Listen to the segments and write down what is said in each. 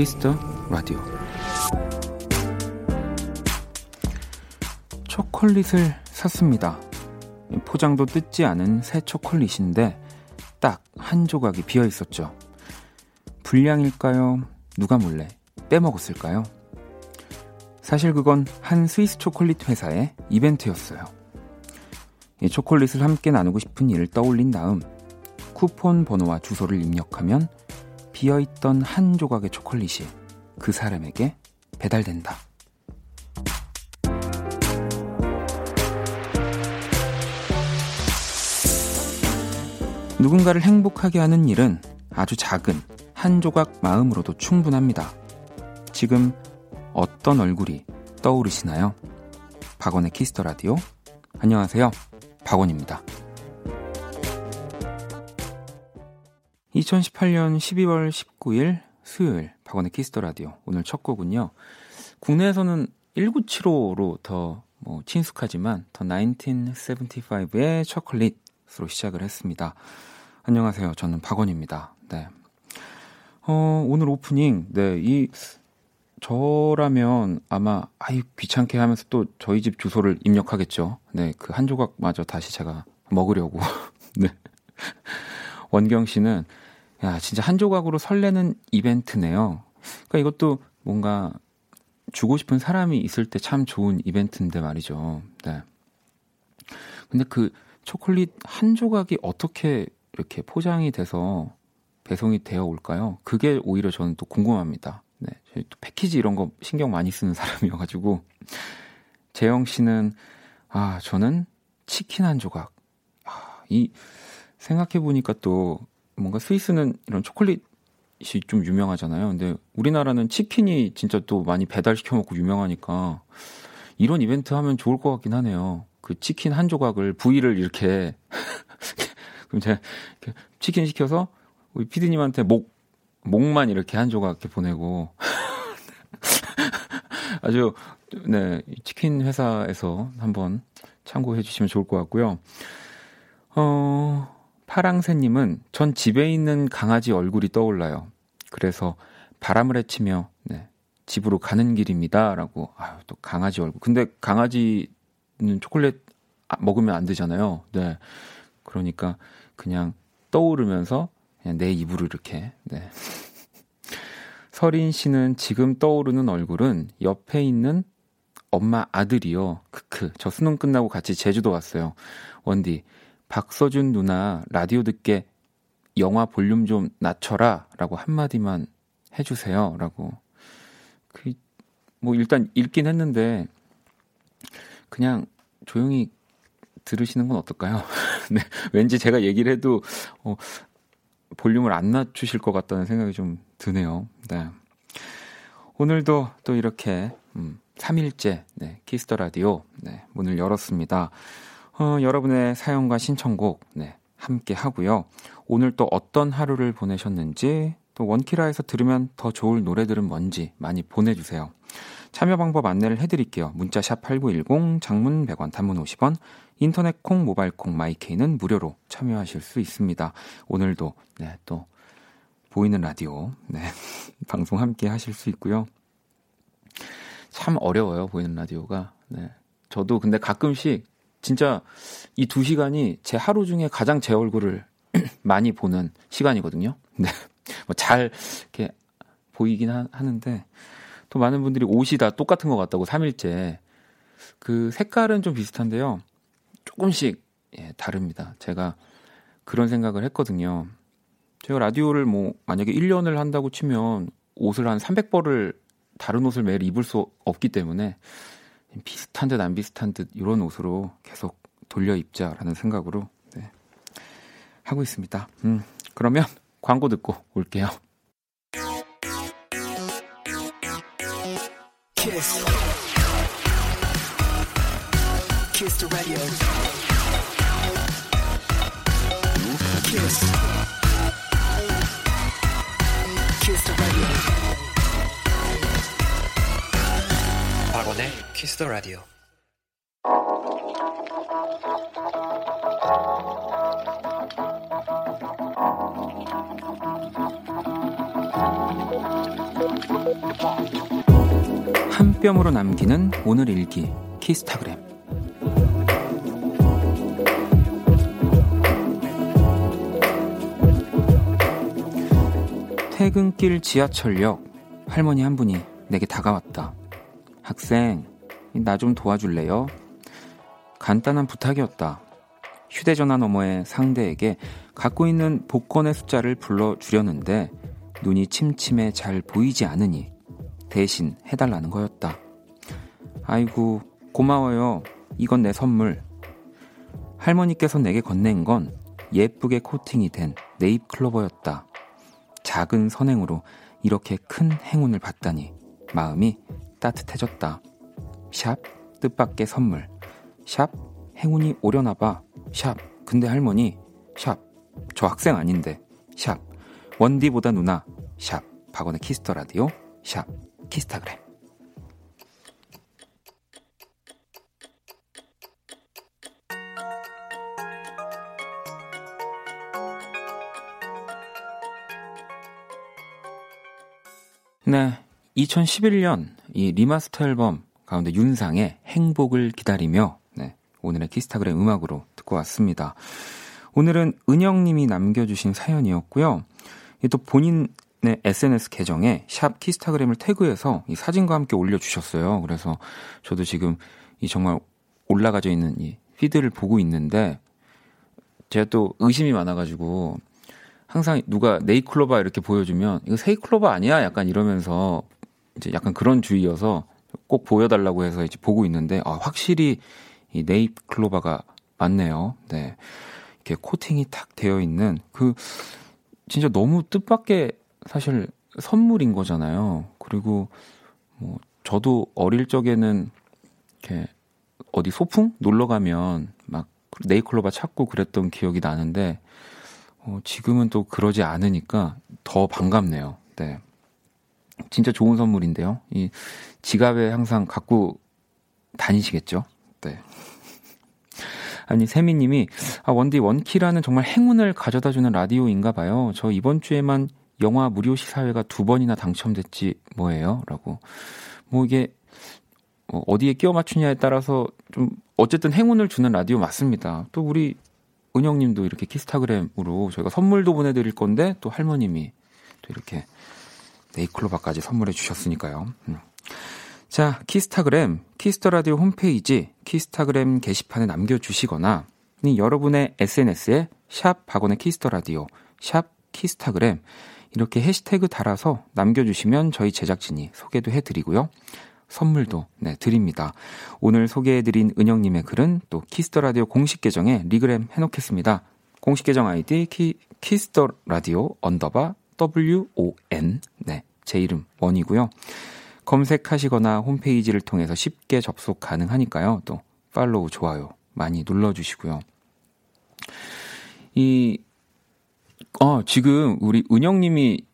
Kiss the Radio 초콜릿을 샀습니다. 포장도 뜯지 않은 새 초콜릿인데 딱 한 조각이 비어 있었죠. 불량일까요? 누가 몰래 빼먹었을까요? 사실 그건 한 스위스 초콜릿 회사의 이벤트였어요. 이 초콜릿을 함께 나누고 싶은 일을 떠올린 다음 쿠폰 번호와 주소를 입력하면 비어있던 한 조각의 초콜릿이 그 사람에게 배달된다. 누군가를 행복하게 하는 일은 아주 작은 한 조각 마음으로도 충분합니다. 지금 어떤 얼굴이 떠오르시나요? 박원의 Kiss the Radio. 안녕하세요. 박원입니다. 2018년 12월 19일 수요일 박원의 Kiss the Radio 오늘 첫 곡은요. 국내에서는 1975로 더 뭐 친숙하지만 The 1975의 초콜릿으로 시작을 했습니다. 안녕하세요. 저는 박원입니다. 네. 어, 오늘 오프닝 네, 이 저라면 아마 아이 귀찮게 하면서 또 저희 집 주소를 입력하겠죠. 네, 그 한 조각마저 다시 제가 먹으려고. 네. 원경 씨는 야, 진짜 한 조각으로 설레는 이벤트네요. 그러니까 이것도 뭔가 주고 싶은 사람이 있을 때 참 좋은 이벤트인데 말이죠. 네. 근데 그 초콜릿 한 조각이 어떻게 이렇게 포장이 돼서 배송이 되어 올까요? 그게 오히려 저는 또 궁금합니다. 네. 저희 또 패키지 이런 거 신경 많이 쓰는 사람이어가지고. 재영 씨는, 아, 저는 치킨 한 조각. 아, 이, 생각해보니까 또 뭔가 스위스는 이런 초콜릿이 좀 유명하잖아요. 근데 우리나라는 치킨이 진짜 또 많이 배달시켜 먹고 유명하니까 이런 이벤트 하면 좋을 것 같긴 하네요. 그 치킨 한 조각을 부위를 이렇게 그럼 제가 치킨 시켜서 우리 피디님한테 목 목만 이렇게 한 조각 이렇게 보내고 아주 네 치킨 회사에서 한번 참고해 주시면 좋을 것 같고요. 어 파랑새님은 전 집에 있는 강아지 얼굴이 떠올라요. 그래서 바람을 헤치며 네, 집으로 가는 길입니다라고 아유 또 강아지 얼굴. 근데 강아지는 초콜릿 아, 먹으면 안 되잖아요. 네. 그러니까 그냥 떠오르면서 그냥 내 입으로 이렇게 네. 서린 씨는 지금 떠오르는 얼굴은 옆에 있는 엄마 아들이요. 크크. 저 수능 끝나고 같이 제주도 왔어요. 원디, 박서준 누나 라디오 듣게 영화 볼륨 좀 낮춰라 라고 한마디만 해주세요. 라고. 그, 뭐 일단 읽긴 했는데, 그냥 조용히 들으시는 건 어떨까요? 네. 왠지 제가 얘기를 해도, 어, 볼륨을 안 낮추실 것 같다는 생각이 좀 드네요. 네. 오늘도 또 이렇게, 음, 3일째, 네, Kiss the Radio, 네, 문을 열었습니다. 어, 여러분의 사연과 신청곡, 네, 함께 하고요. 오늘 또 어떤 하루를 보내셨는지, 또 원키라에서 들으면 더 좋을 노래들은 뭔지 많이 보내주세요. 참여 방법 안내를 해드릴게요. 문자샵 8910, 장문 100원, 단문 50원, 인터넷 콩, 모바일 콩, 마이케이는 무료로 참여하실 수 있습니다. 오늘도, 네, 또, 보이는 라디오, 네, 방송 함께 하실 수 있고요. 참 어려워요, 보이는 라디오가. 네. 저도 근데 가끔씩 진짜 이 두 시간이 제 하루 중에 가장 제 얼굴을 많이 보는 시간이거든요. 네. 뭐잘 이렇게 보이긴 하, 하는데 또 많은 분들이 옷이 다 똑같은 것 같다고 3일째. 그 색깔은 좀 비슷한데요. 조금씩 예, 다릅니다. 제가 그런 생각을 했거든요. 제가 라디오를 뭐 만약에 1년을 한다고 치면 옷을 한 300벌을 다른 옷을 매일 입을 수 없기 때문에 비슷한 듯 안 비슷한 듯 이런 옷으로 계속 돌려 입자라는 생각으로 네, 하고 있습니다. 음, 그러면 광고 듣고 올게요. 키스. 키스 라디오. 키스. 키스 라디오. 박원의 키스터 라디오. 1 뼘으로 남기는 오늘 일기 키스타그램 퇴근길 지하철역 할머니 한 분이 내게 다가왔다. 학생, 나 좀 도와줄래요? 간단한 부탁이었다. 휴대전화 너머의 상대에게 갖고 있는 복권의 숫자를 불러주려는데 눈이 침침해 잘 보이지 않으니 대신 해달라는 거였다. 아이고, 고마워요. 이건 내 선물. 할머니께서 내게 건넨 건 예쁘게 코팅이 된 네잎 클로버였다. 작은 선행으로 이렇게 큰 행운을 받다니 마음이 따뜻해졌다. 샵, 뜻밖의 선물. 샵, 행운이 오려나 봐. 샵, 근데 할머니. 샵, 저 학생 아닌데. 샵, 원디보다 누나. 샵, 박원의 Kiss the Radio. 샵, 키스타그램. 네. 2011년 이 remaster 앨범 가운데 윤상의 행복을 기다리며 네, 오늘의 키스타그램 음악으로 듣고 왔습니다. 오늘은 은영님이 남겨주신 사연이었고요. 또 본인의 SNS 계정에 샵 키스타그램을 태그해서 이 사진과 함께 올려주셨어요. 그래서 저도 지금 이 정말 올라가져 있는 이 피드를 보고 있는데 제가 또 의심이 많아가지고 항상 누가 네이클로바 이렇게 보여주면 이거 세이클로바 아니야? 약간 이러면서 이제 약간 그런 주의여서 꼭 보여달라고 해서 이제 보고 있는데 아, 확실히 이 네이클로바가 맞네요. 네. 이렇게 코팅이 탁 되어 있는 그 진짜 너무 뜻밖의 사실 선물인 거잖아요. 그리고 뭐 저도 어릴 적에는 이렇게 어디 소풍 놀러 가면 막 네이클로바 찾고 그랬던 기억이 나는데 어, 지금은 또 그러지 않으니까 더 반갑네요. 네. 진짜 좋은 선물인데요. 이 지갑에 항상 갖고 다니시겠죠? 네. 아니, 세미님이, 아, 원디 원키라는 정말 행운을 가져다 주는 라디오인가 봐요. 저 이번 주에만 영화 무료 시사회가 두 번이나 당첨됐지 뭐예요? 라고. 뭐 이게, 어, 어디에 끼워 맞추냐에 따라서 좀, 어쨌든 행운을 주는 라디오 맞습니다. 또 우리 은영님도 이렇게 키스타그램으로 저희가 선물도 보내드릴 건데 또 할머님이 또 이렇게 네잎클로버까지 선물해 주셨으니까요. 음. 자, 키스타그램, Kiss the Radio 홈페이지, 키스타그램 게시판에 남겨주시거나 여러분의 SNS에 샵 박원의 Kiss the Radio, 샵 키스타그램 이렇게 해시태그 달아서 남겨주시면 저희 제작진이 소개도 해드리고요. 선물도 네, 드립니다. 오늘 소개해드린 은영님의 글은 또 Kiss the Radio 공식 계정에 regram 해놓겠습니다. 공식 계정 아이디 키, Kiss the Radio underbar WON 네, 제 이름 원이고요. 검색하시거나 홈페이지를 통해서 쉽게 접속 가능하니까요. 또 follow 좋아요 많이 눌러 주시고요. 이 어, 지금 우리 은영 님이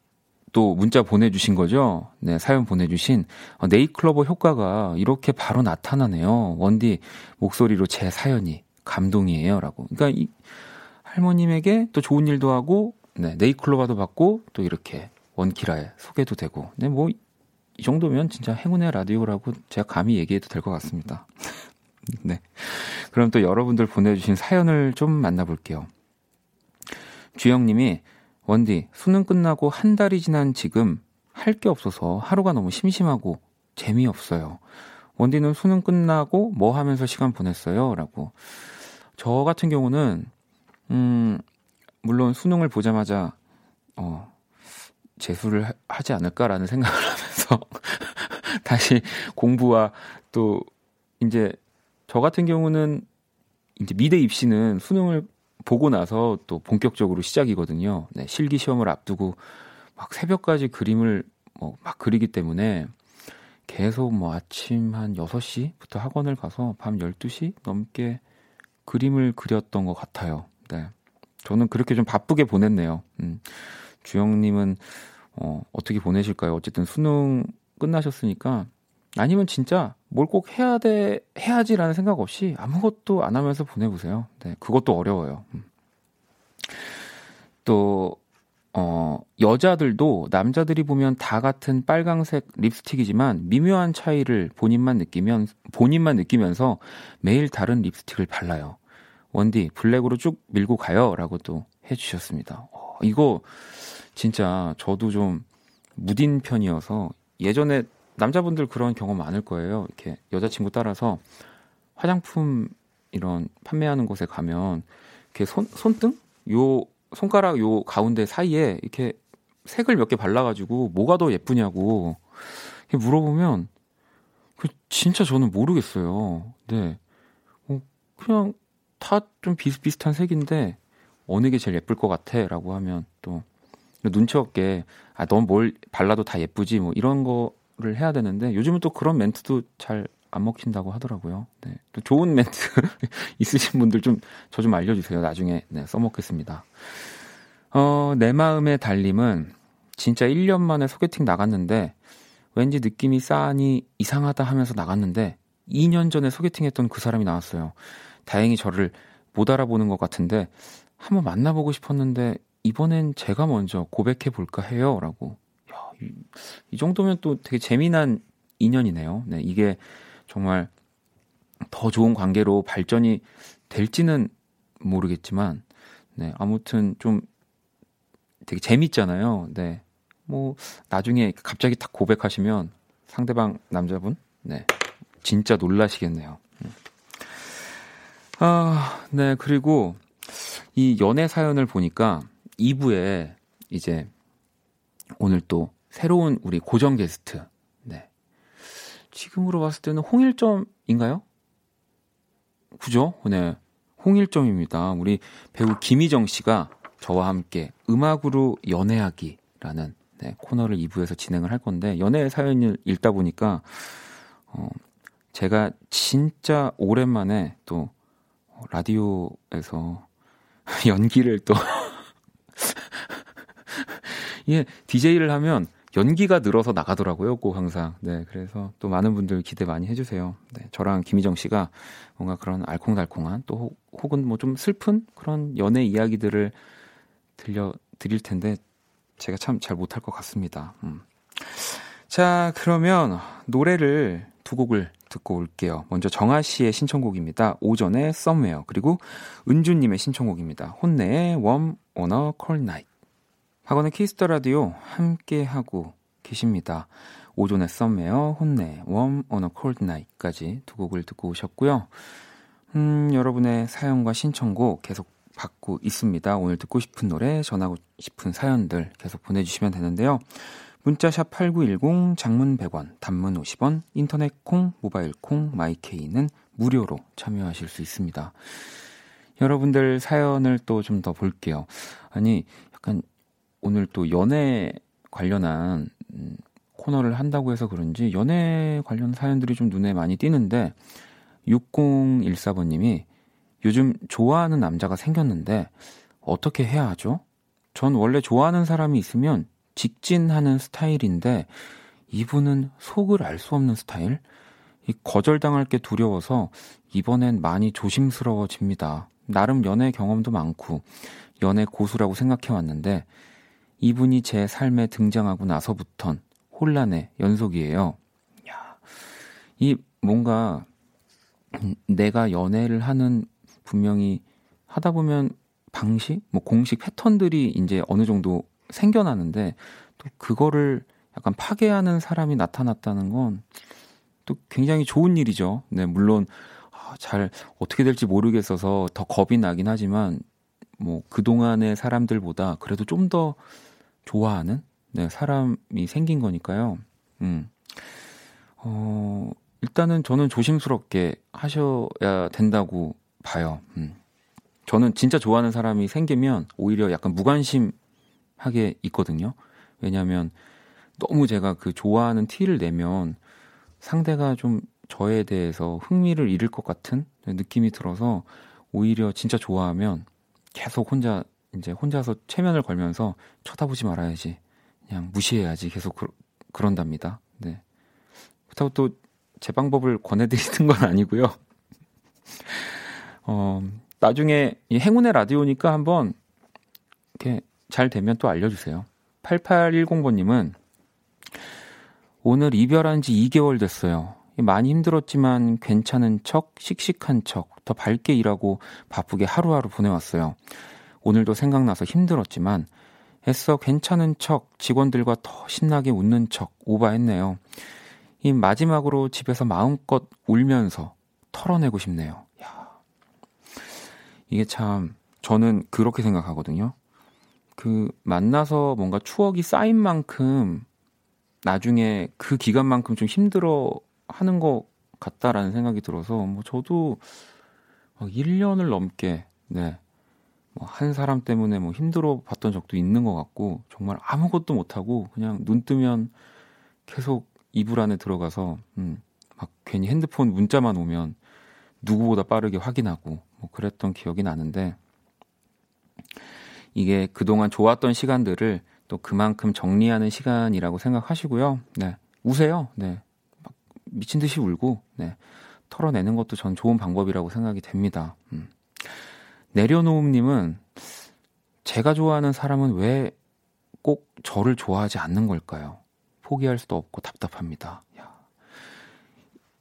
또 문자 보내주신 거죠? 네, 사연 보내주신 어, 네잎클로버 효과가 이렇게 바로 나타나네요. 원디 목소리로 제 사연이 감동이에요. 라고. 그러니까 이 할머님에게 또 좋은 일도 하고, 네, 네이클로버도 받고, 또 이렇게 원키라에 소개도 되고, 네, 뭐, 이 정도면 진짜 행운의 라디오라고 제가 감히 얘기해도 될 것 같습니다. 네. 그럼 또 여러분들 보내주신 사연을 좀 만나볼게요. 주영님이 원디, 수능 끝나고 한 달이 지난 지금 할 게 없어서 하루가 너무 심심하고 재미없어요. 원디는 수능 끝나고 뭐 하면서 시간 보냈어요? 라고. 저 같은 경우는, 음, 물론 수능을 보자마자, 어, 재수를 하, 지 않을까라는 생각을 하면서 다시 공부와 또, 이제, 저 같은 경우는 이제 미대 입시는 수능을 보고 나서 또 본격적으로 시작이거든요. 네, 실기 시험을 앞두고 막 새벽까지 그림을 뭐 막 그리기 때문에 계속 뭐 아침 한 6시부터 학원을 가서 밤 12시 넘게 그림을 그렸던 것 같아요. 네. 저는 그렇게 좀 바쁘게 보냈네요. 음. 주영님은 어, 어떻게 보내실까요? 어쨌든 수능 끝나셨으니까 아니면 진짜 뭘 꼭 해야 돼, 해야지라는 생각 없이 아무것도 안 하면서 보내보세요. 네, 그것도 어려워요. 음. 또, 어, 여자들도 남자들이 보면 다 같은 빨강색 립스틱이지만 미묘한 차이를 본인만 느끼면 본인만 느끼면서 매일 다른 립스틱을 발라요. 원디 블랙으로 쭉 밀고 가요라고 도 해주셨습니다. 어, 이거 진짜 저도 좀 무딘 편이어서 예전에 남자분들 그런 경험 많을 거예요. 이렇게 여자친구 따라서 화장품 이런 판매하는 곳에 가면 이렇게 손 손등 요 손가락 요 가운데 사이에 이렇게 색을 몇 개 발라가지고 뭐가 더 예쁘냐고 물어보면 그 진짜 저는 모르겠어요. 네, 어, 그냥 다 좀 비슷비슷한 색인데 어느 게 제일 예쁠 것 같아라고 하면 또 눈치 없게 아 넌 뭘 발라도 다 예쁘지 뭐 이런 거를 해야 되는데 요즘은 또 그런 멘트도 잘 안 먹힌다고 하더라고요. 네. 또 좋은 멘트 있으신 분들 좀 저좀 좀 알려주세요. 나중에 네, 써먹겠습니다. 어, 내 마음의 달림은 진짜 1년 만에 소개팅 나갔는데 왠지 느낌이 싸니 이상하다 하면서 나갔는데 2년 전에 소개팅했던 그 사람이 나왔어요. 다행히 저를 못 알아보는 것 같은데 한번 만나보고 싶었는데 이번엔 제가 먼저 고백해 볼까 해요. 라고. 야, 이, 이 정도면 또 되게 재미난 인연이네요. 네, 이게 정말 더 좋은 관계로 발전이 될지는 모르겠지만, 네, 아무튼 좀 되게 재밌잖아요. 네. 뭐, 나중에 갑자기 딱 고백하시면 상대방 남자분, 네. 진짜 놀라시겠네요. 음. 아, 네. 그리고 이 연애 사연을 보니까 2부에 이제 오늘 또 새로운 우리 고정 게스트, 네. 지금으로 봤을 때는 홍일점인가요? 그죠? 네. 홍일점입니다. 우리 배우 김희정 씨가 저와 함께 음악으로 연애하기라는 네, 코너를 2부에서 진행을 할 건데 연애 사연을 읽다 보니까 어, 제가 진짜 오랜만에 또 라디오에서 연기를 또 예, DJ를 하면 연기가 늘어서 나가더라고요, 꼭 항상. 네, 그래서 또 많은 분들 기대 많이 해주세요. 네, 저랑 김희정 씨가 뭔가 그런 알콩달콩한 또 혹은 뭐 좀 슬픈 그런 연애 이야기들을 들려 드릴 텐데 제가 참 잘 못할 것 같습니다. 음. 자, 그러면 노래를 두 곡을 듣고 올게요. 먼저 정아 씨의 신청곡입니다. 오전의 썸웨어 그리고 은주 님의 신청곡입니다. HONNE의 Warm on a Cold Night. 박원의 Kiss the Radio 함께 하고 계십니다. 오존의 Somewhere HONNE Warm on a Cold Night까지 두 곡을 듣고 오셨고요. 음, 여러분의 사연과 신청곡 계속 받고 있습니다. 오늘 듣고 싶은 노래, 전하고 싶은 사연들 계속 보내주시면 되는데요. 문자샵 8910, 장문 100원, 단문 50원, 인터넷 콩, 모바일 콩, My K는 무료로 참여하실 수 있습니다. 여러분들 사연을 또 좀 더 볼게요. 아니, 약간 오늘 또 연애 관련한 음, 코너를 한다고 해서 그런지 연애 관련 사연들이 좀 눈에 많이 띄는데 6014번님이 요즘 좋아하는 남자가 생겼는데 어떻게 해야 하죠? 전 원래 좋아하는 사람이 있으면 직진하는 스타일인데 이분은 속을 알 수 없는 스타일? 이 거절당할 게 두려워서 이번엔 많이 조심스러워집니다. 나름 연애 경험도 많고 연애 고수라고 생각해 왔는데 이분이 제 삶에 등장하고 나서부턴 혼란의 연속이에요. 야, 이 뭔가 내가 연애를 하는 분명히 하다 보면 방식, 뭐 공식 패턴들이 이제 어느 정도 생겨나는데 또 그거를 약간 파괴하는 사람이 나타났다는 건 또 굉장히 좋은 일이죠. 네, 물론 아, 잘 어떻게 될지 모르겠어서 더 겁이 나긴 하지만 뭐 그동안의 사람들보다 그래도 좀 더 좋아하는 네, 사람이 생긴 거니까요. 음. 어, 일단은 저는 조심스럽게 하셔야 된다고 봐요. 음. 저는 진짜 좋아하는 사람이 생기면 오히려 약간 무관심 하게 있거든요. 왜냐하면 너무 제가 그 좋아하는 티를 내면 상대가 좀 저에 대해서 흥미를 잃을 것 같은 느낌이 들어서 오히려 진짜 좋아하면 계속 혼자 이제 혼자서 체면을 걸면서 쳐다보지 말아야지 그냥 무시해야지 계속 그, 그런답니다. 네. 그렇다고 또 제 방법을 권해드리는 건 아니고요. 어, 나중에 이 행운의 라디오니까 한번 이렇게 잘 되면 또 알려주세요. 8810번님은 오늘 이별한 지 2개월 됐어요. 많이 힘들었지만 괜찮은 척, 씩씩한 척, 더 밝게 일하고 바쁘게 하루하루 보내왔어요. 오늘도 생각나서 힘들었지만 애써 괜찮은 척, 직원들과 더 신나게 웃는 척 오바했네요. 이 마지막으로 집에서 마음껏 울면서 털어내고 싶네요. 야. 이게 참 저는 그렇게 생각하거든요. 그 만나서 뭔가 추억이 쌓인 만큼 나중에 그 기간만큼 좀 힘들어 하는 것 같다라는 생각이 들어서 뭐 저도 1년을 넘게 네. 뭐한 사람 때문에 뭐 힘들어 봤던 적도 있는 것 같고 정말 아무것도 못 하고 그냥 눈 뜨면 계속 이불 안에 들어가서 음, 막 괜히 핸드폰 문자만 오면 누구보다 빠르게 확인하고 뭐 그랬던 기억이 나는데 이게 그동안 좋았던 시간들을 또 그만큼 정리하는 시간이라고 생각하시고요. 네. 우세요. 네. 막 미친 듯이 울고, 네. 털어내는 것도 전 좋은 방법이라고 생각이 됩니다. 음. 내려놓음님은 제가 좋아하는 사람은 왜 꼭 저를 좋아하지 않는 걸까요? 포기할 수도 없고 답답합니다. 야.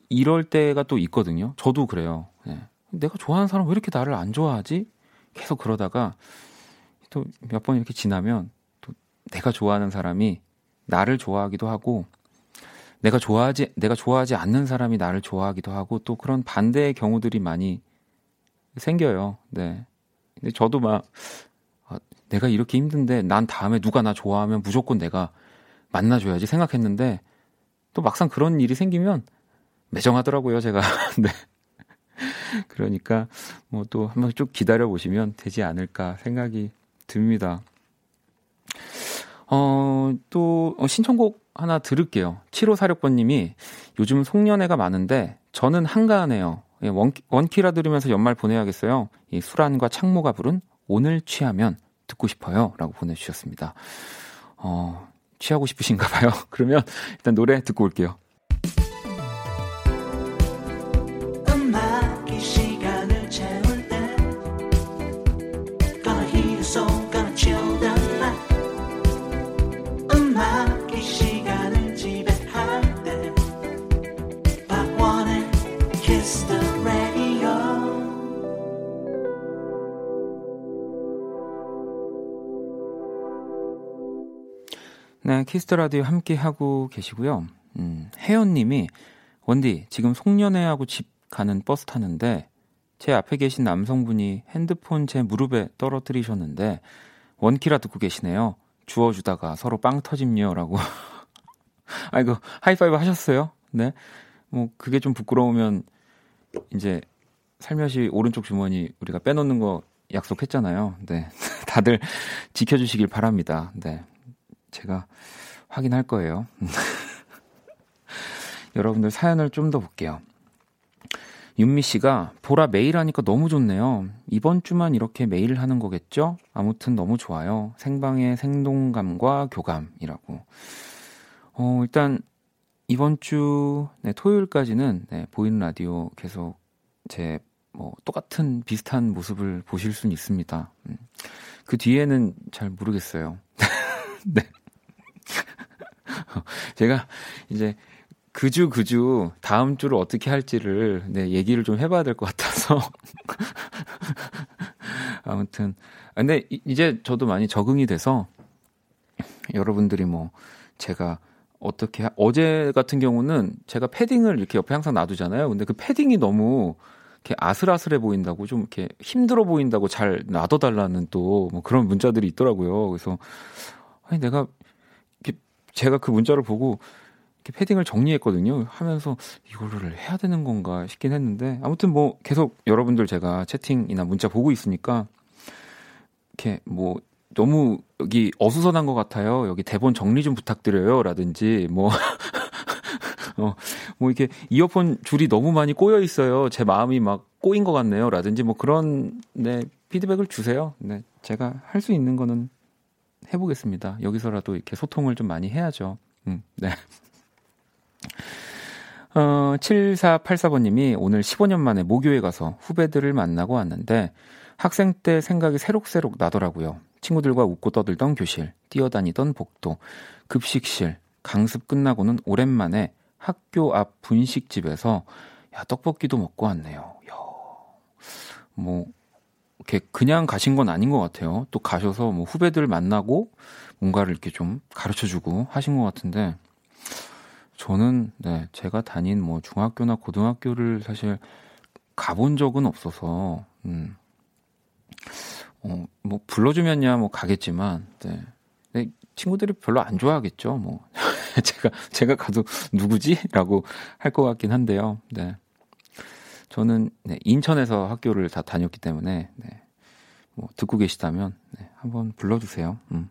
이럴 때가 또 있거든요. 저도 그래요. 네. 내가 좋아하는 사람 왜 이렇게 나를 안 좋아하지? 계속 그러다가 또 몇 번 이렇게 지나면 내가 좋아하는 사람이 나를 좋아하기도 하고 내가 좋아하지 내가 좋아하지 않는 사람이 나를 좋아하기도 하고 또 그런 반대의 경우들이 많이 생겨요. 네. 근데 저도 막 아, 내가 이렇게 힘든데 난 다음에 누가 나 좋아하면 무조건 내가 만나줘야지 생각했는데 또 막상 그런 일이 생기면 매정하더라고요, 제가. 네. 그러니까 뭐 또 한번 쭉 기다려 보시면 되지 않을까 생각이 듭니다. 어, 또 어, 신청곡 하나 들을게요. 7546번님이 요즘 송년회가 많은데 저는 한가하네요. 예, 원, 원키라 들으면서 연말 보내야겠어요. 이 수란과 창모가 부른 오늘 취하면 듣고 싶어요. 라고 보내주셨습니다. 어, 취하고 싶으신가 봐요. 그러면 일단 노래 듣고 올게요. Kiss the Radio 함께 하고 계시고요. 음, 혜연 님이 원디 지금 송년회하고 집 가는 버스 타는데 제 앞에 계신 남성분이 핸드폰 제 무릎에 떨어뜨리셨는데 원키라 듣고 계시네요. 주워 주다가 서로 빵 터짐요라고. 아이고 하이파이브 하셨어요? 네. 뭐 그게 좀 부끄러우면 이제 살며시 오른쪽 주머니 우리가 빼놓는 거 약속했잖아요. 네. 다들 지켜주시길 바랍니다. 네. 제가 확인할 거예요. 여러분들 사연을 좀 더 볼게요. 윤미 씨가 보라 매일 하니까 너무 좋네요. 이번 주만 이렇게 매일 하는 거겠죠? 아무튼 너무 좋아요. 생방의 생동감과 교감이라고. 어, 일단 이번 주 네, 토요일까지는 네, 보이는 라디오 계속 제 뭐 똑같은 비슷한 모습을 보실 수는 있습니다. 음. 그 뒤에는 잘 모르겠어요. 네. 제가 이제 그주 그주 다음 주를 어떻게 할지를 네, 얘기를 좀 해봐야 될 것 같아서 아무튼 근데 이제 저도 많이 적응이 돼서 여러분들이 뭐 제가 어떻게 하, 어제 같은 경우는 제가 패딩을 이렇게 옆에 항상 놔두잖아요. 근데 그 패딩이 너무 이렇게 아슬아슬해 보인다고 좀 이렇게 힘들어 보인다고 잘 놔둬달라는 또 뭐 그런 문자들이 있더라고요. 그래서 아니 내가 제가 그 문자를 보고 이렇게 패딩을 정리했거든요. 하면서 이거를 해야 되는 건가 싶긴 했는데 아무튼 뭐 계속 여러분들 제가 채팅이나 문자 보고 있으니까 이렇게 뭐 너무 여기 어수선한 것 같아요. 여기 대본 정리 좀 부탁드려요. 라든지 뭐 어, 뭐 이렇게 이어폰 줄이 너무 많이 꼬여 있어요. 제 마음이 막 꼬인 것 같네요. 라든지 뭐 그런 네 피드백을 주세요. 네 제가 할 수 있는 거는 해보겠습니다. 여기서라도 이렇게 소통을 좀 많이 해야죠. 음, 네. 어, 7484번님이 오늘 15년 만에 모교에 가서 후배들을 만나고 왔는데 학생 때 생각이 새록새록 나더라고요. 친구들과 웃고 떠들던 교실, 뛰어다니던 복도, 급식실, 강습 끝나고는 오랜만에 학교 앞 분식집에서 야, 떡볶이도 먹고 왔네요. 야, 뭐, 이렇게 그냥 가신 건 아닌 것 같아요. 또 가셔서 뭐 후배들 만나고 뭔가를 이렇게 좀 가르쳐 주고 하신 것 같은데, 저는, 네, 제가 다닌 뭐 중학교나 고등학교를 사실 가본 적은 없어서, 음, 어, 뭐 불러주면야 뭐 가겠지만, 네. 네 친구들이 별로 안 좋아하겠죠. 뭐 제가 제가 가도 누구지?라고 할 것 같긴 한데요. 네. 저는 네, 인천에서 학교를 다 다녔기 때문에 네, 뭐 듣고 계시다면 네, 한번 불러주세요. 음.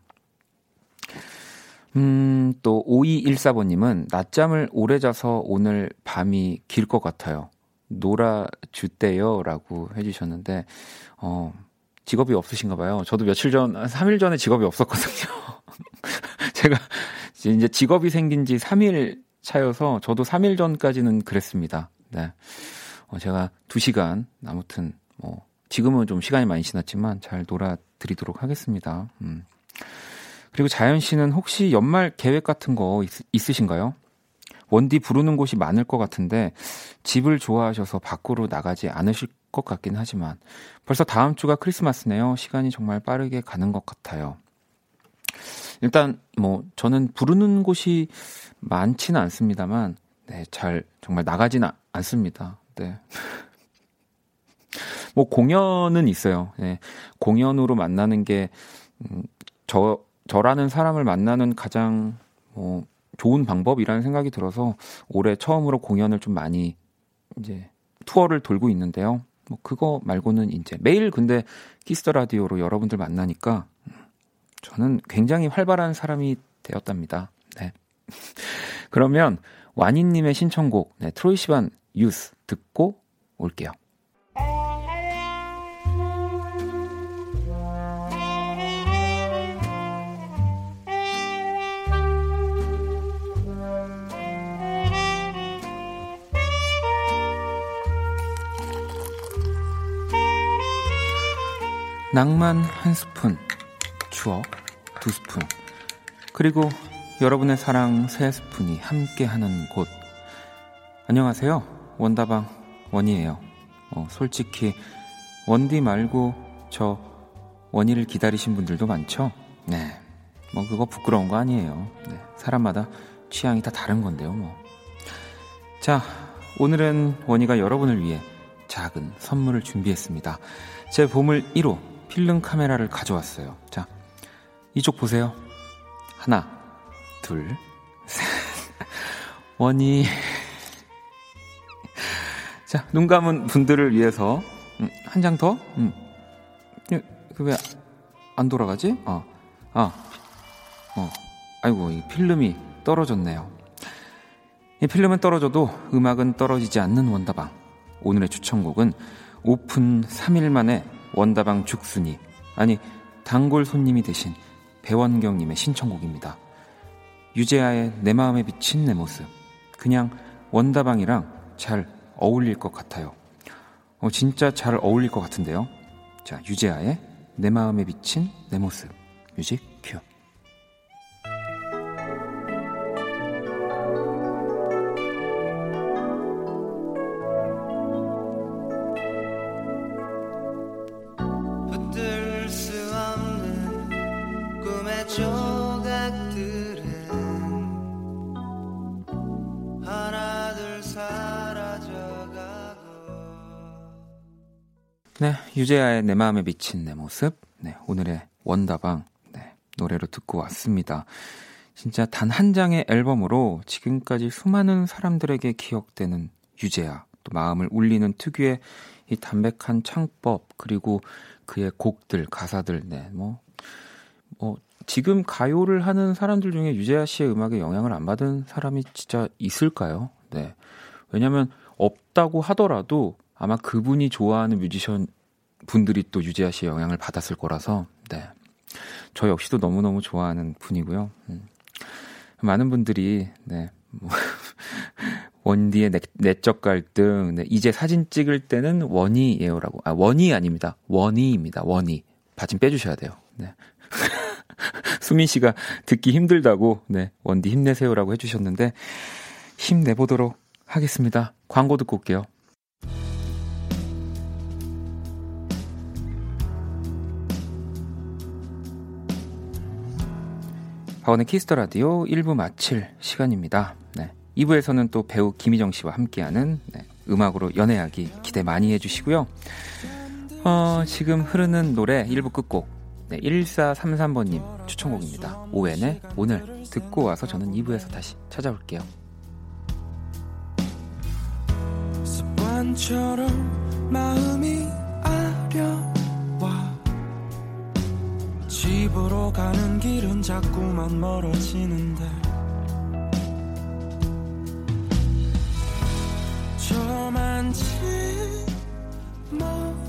음, 또 5214번님은 낮잠을 오래 자서 오늘 밤이 길 것 같아요. 놀아주대요 라고 해주셨는데 어, 직업이 없으신가 봐요. 저도 며칠 전, 3일 전에 직업이 없었거든요. 제가 이제 직업이 생긴 지 3일 차여서 저도 3일 전까지는 그랬습니다. 네. 어, 제가 2시간, 아무튼, 뭐, 지금은 좀 시간이 많이 지났지만 잘 놀아드리도록 하겠습니다. 음. 그리고 자연 씨는 혹시 연말 계획 같은 거 있, 있으신가요? 원디 부르는 곳이 많을 것 같은데 집을 좋아하셔서 밖으로 나가지 않으실 것 같긴 하지만 벌써 다음 주가 크리스마스네요. 시간이 정말 빠르게 가는 것 같아요. 일단 뭐 저는 부르는 곳이 많지는 않습니다만 네, 잘 정말 나가지는 않습니다. 네. 뭐 공연은 있어요. 네. 공연으로 만나는 게 음, 저 저라는 사람을 만나는 가장 뭐 좋은 방법이라는 생각이 들어서 올해 처음으로 공연을 좀 많이 이제 투어를 돌고 있는데요. 뭐 그거 말고는 이제 매일 근데 Kiss the Radio로 여러분들 만나니까 저는 굉장히 활발한 사람이 되었답니다. 네. 그러면 와니님의 신청곡 네, 트로이 시반 유스 듣고 올게요. 낭만 한 스푼, 추억 두 스푼, 그리고 여러분의 사랑 세 스푼이 함께하는 곳. 안녕하세요. 원다방 원이에요. 어, 솔직히 원디 말고 저 원이를 기다리신 분들도 많죠? 네. 뭐 그거 부끄러운 거 아니에요. 네. 사람마다 취향이 다 다른 건데요, 뭐. 자, 오늘은 원이가 여러분을 위해 작은 선물을 준비했습니다. 제 보물 1호 필름 카메라를 가져왔어요. 자, 이쪽 보세요. 하나, 둘, 셋. 원이. 자, 눈 감은 분들을 위해서 음, 한장 더. 음. 그왜 안 돌아가지? 어, 아, 어. 아이고, 이 필름이 떨어졌네요. 이 필름은 떨어져도 음악은 떨어지지 않는 원다방. 오늘의 추천곡은 오픈 3일 만에 원다방 죽순이 아니 단골 손님이 되신 배원경님의 신청곡입니다. 유재하의 내 마음에 비친 내 모습 그냥 원다방이랑 잘 어울릴 것 같아요. 어, 진짜 잘 어울릴 것 같은데요. 자 유재하의 내 마음에 비친 내 모습 music cue. 유재하의 내 마음에 미친 내 모습. 네, 오늘의 원다방 네, 노래로 듣고 왔습니다. 진짜 단 한 장의 앨범으로 지금까지 수많은 사람들에게 기억되는 유재하, 또 마음을 울리는 특유의 이 담백한 창법 그리고 그의 곡들, 가사들, 네, 뭐, 뭐 지금 가요를 하는 사람들 중에 유재하 씨의 음악에 영향을 안 받은 사람이 진짜 있을까요? 네, 왜냐하면 없다고 하더라도 아마 그분이 좋아하는 뮤지션 분들이 또 유재하 씨의 영향을 받았을 거라서 네. 저 역시도 너무너무 좋아하는 분이고요. 음. 많은 분들이 네. 뭐 원디의 내, 적 갈등, 네. 이제 사진 찍을 때는 원이에요라고. 아, 원이 아닙니다. 원이입니다. 원이. 받침 빼주셔야 돼요. 네. 수민 씨가 듣기 힘들다고, 네, 원디 힘내세요라고 해주셨는데, 힘내보도록 하겠습니다. 광고 듣고 올게요. 박원의 Kiss the Radio 1부 마칠 시간입니다. 네. 2부에서는 또 배우 김희정 씨와 함께하는 네, 음악으로 연애하기 기대 많이 해주시고요. 어, 지금 흐르는 노래 1부 끝곡 네, 1433번님 추천곡입니다. 오왠의 오늘 듣고 와서 저는 2부에서 다시 찾아올게요. 습관처럼 마음이 아려와 집으로 가는 길은 자꾸만 멀어지는데. 저만치 멀